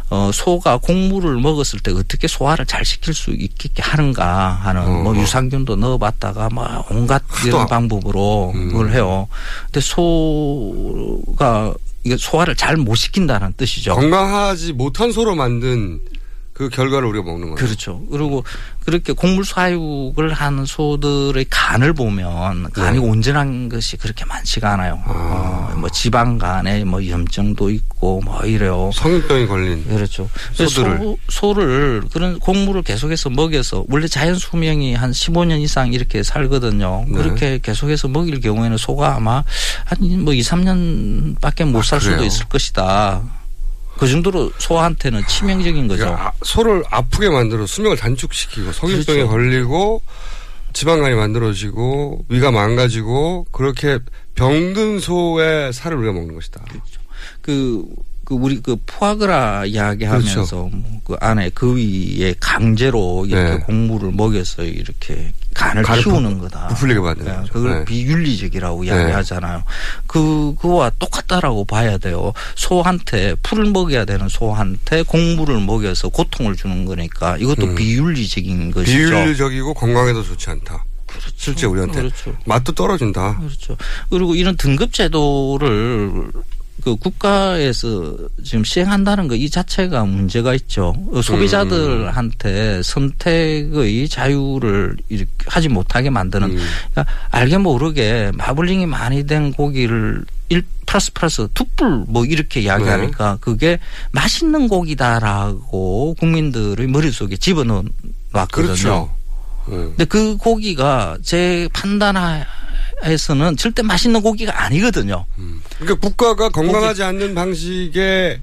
어 소가 곡물을 먹었을 때 어떻게 소화를 잘 시킬 수 있게 하는가 하는 어. 뭐 유산균도 넣어봤다가 뭐 온갖 이런 안- 방법으로 음. 그걸 해요. 근데 소가 이게 소화를 잘 못 시킨다는 뜻이죠. 건강하지 못한 소로 만든 그 결과를 우리가 먹는 거예요. 그렇죠. 그리고 그렇게 곡물 사육을 하는 소들의 간을 보면 간이 네. 온전한 것이 그렇게 많지가 않아요. 어, 뭐 지방간에 뭐 염증도 있고 뭐 이래요. 성인병이 걸린 그렇죠. 소들을. 소, 소를 그런 곡물을 계속해서 먹여서 원래 자연 수명이 한 15년 이상 이렇게 살거든요. 네. 그렇게 계속해서 먹일 경우에는 소가 아마 한 뭐 2, 3년밖에 못살 수도 아, 그래요? 있을 것이다. 그 정도로 소한테는 치명적인 거죠. 그러니까 아, 소를 아프게 만들어 수명을 단축시키고 성인병에 그렇죠. 걸리고 지방간이 만들어지고 위가 망가지고 그렇게 병든 소의 살을 우리가 먹는 것이다. 그, 그 우리 그 푸아그라 이야기하면서 그렇죠. 뭐그 안에 그 위에 강제로 이렇게 네. 곡물을 먹여서 이렇게 간을 간을 키우는 부- 거다. 부풀리게 만드는 네, 거죠. 그걸 네. 비윤리적이라고 이야기하잖아요. 그 그와 똑같다라고 봐야 돼요. 소한테 풀을 먹여야 되는 소한테 곡물을 먹여서 고통을 주는 거니까 이것도 음. 비윤리적인 것이죠. 비윤리적이고 건강에도 좋지 않다. 실제 우리한테 그렇죠. 맛도 떨어진다. 그렇죠. 그리고 이런 등급 제도를 그 국가에서 지금 시행한다는 거 이 자체가 문제가 있죠. 어, 소비자들한테 선택의 자유를 이렇게 하지 못하게 만드는 음. 그러니까 알게 모르게 마블링이 많이 된 고기를 1 플러스 플러스 투뿔 뭐 이렇게 이야기하니까 그게 맛있는 고기다라고 국민들의 머릿속에 집어넣어 놨거든요. 그렇죠. 네. 근데 그 고기가 제 판단하 에서는 절대 맛있는 고기가 아니거든요. 그러니까 국가가 건강하지 않는 방식의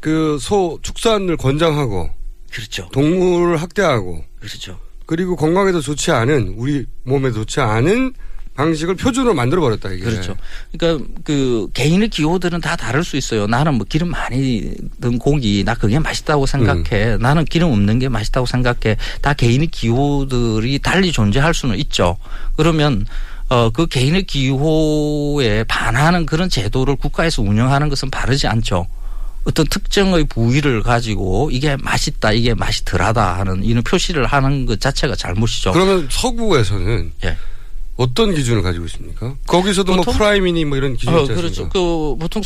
그 소 축산을 권장하고 그렇죠. 동물을 학대하고 그렇죠. 그리고 건강에도 좋지 않은 우리 몸에 좋지 않은 방식을 표준으로 만들어 버렸다 이게. 그렇죠. 그러니까 그 개인의 기호들은 다 다를 수 있어요. 나는 뭐 기름 많이 든 고기 나 그게 맛있다고 생각해. 나는 기름 없는 게 맛있다고 생각해. 다 개인의 기호들이 달리 존재할 수는 있죠. 그러면 어 그 개인의 기호에 반하는 그런 제도를 국가에서 운영하는 것은 바르지 않죠. 어떤 특정의 부위를 가지고 이게 맛있다, 이게 맛이 덜하다 하는 이런 표시를 하는 것 자체가 잘못이죠. 그러면 서구에서는 예. 어떤 기준을 가지고 있습니까? 거기서도 뭐 prime이니 뭐 이런 기준이 어, 있지 그렇죠. 않습니까? 그 보통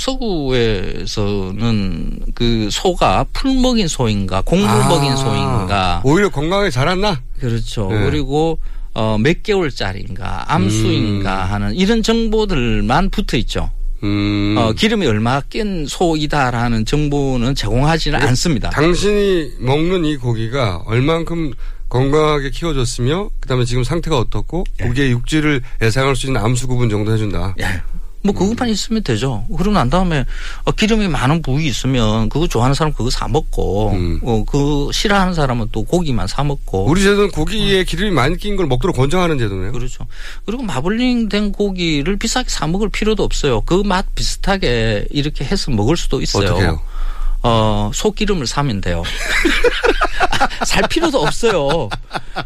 서구에서는 그 소가 풀 먹인 소인가 곡물 아, 먹인 소인가 오히려 건강하게 자랐나? 그렇죠. 네. 그리고 어, 몇 개월짜리인가 암수인가 음. 하는 이런 정보들만 붙어 있죠. 음. 어, 기름이 얼마 낀 소이다라는 정보는 제공하지는 네. 않습니다. 당신이 먹는 이 고기가 얼만큼 건강하게 키워졌으며 그다음에 지금 상태가 어떻고 예. 고기의 육질을 예상할 수 있는 암수 구분 정도 해준다. 예. 뭐 그것만 있으면 되죠. 그러고 난 다음에 어, 기름이 많은 부위 있으면 그거 좋아하는 사람 그거 사 먹고 음. 어, 그 싫어하는 사람은 또 고기만 사 먹고 우리 제도는 고기에 기름이 많이 낀 걸 먹도록 권장하는 제도네요. 그렇죠. 그리고 마블링 된 고기를 비싸게 사 먹을 필요도 없어요. 그 맛 비슷하게 이렇게 해서 먹을 수도 있어요. 어떻게 해요? 어, 소기름을 사면 돼요. 살 필요도 없어요.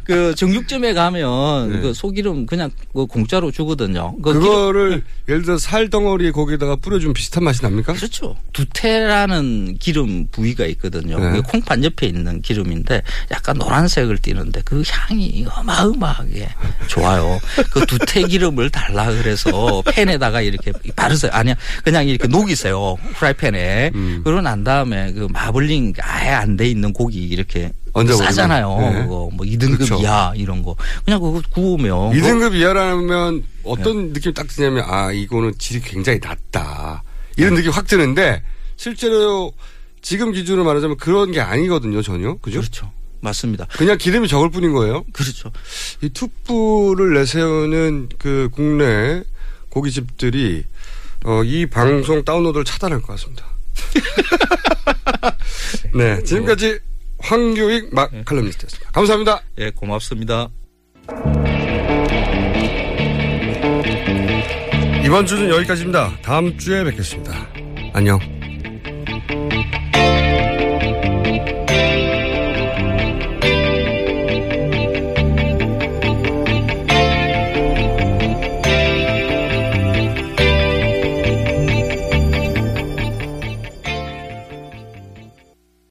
그 정육점에 가면 네. 그 소기름 그냥 그 공짜로 주거든요. 그 기름- 그거를 예를 들어 살 덩어리 거기다가 뿌려주면 비슷한 맛이 납니까? 그렇죠. 두테라는 기름 부위가 있거든요. 네. 콩판 옆에 있는 기름인데 약간 노란색을 띠는데 그 향이 어마어마하게 좋아요. 그 두테 기름을 달라 그래서 팬에다가 이렇게 바르세요. 아니야. 그냥 이렇게 녹이세요. 프라이팬에. 음. 그러고 난 다음에 그 마블링 아예 안 돼 있는 고기 이렇게. 싸잖아요. 네. 그거 뭐 2등급 그렇죠. 이하 이런 거. 그냥 그거 구우면 2등급 이하라면 어떤 네. 느낌이 딱 드냐면 아 이거는 질이 굉장히 낮다 이런 느낌이 확 드는데 실제로 지금 기준으로 말하자면 그런 게 아니거든요, 전혀. 그죠? 그렇죠. 맞습니다. 그냥 기름이 적을 뿐인 거예요. 그렇죠. 이 툭불을 내세우는 그 국내 고깃집들이 어, 이 방송 다운로드를 차단할 것 같습니다. 네, 지금까지 황교익 막 칼럼니스트였습니다. 감사합니다. 예, 고맙습니다. 이번 주는 여기까지입니다. 다음 주에 뵙겠습니다. 안녕.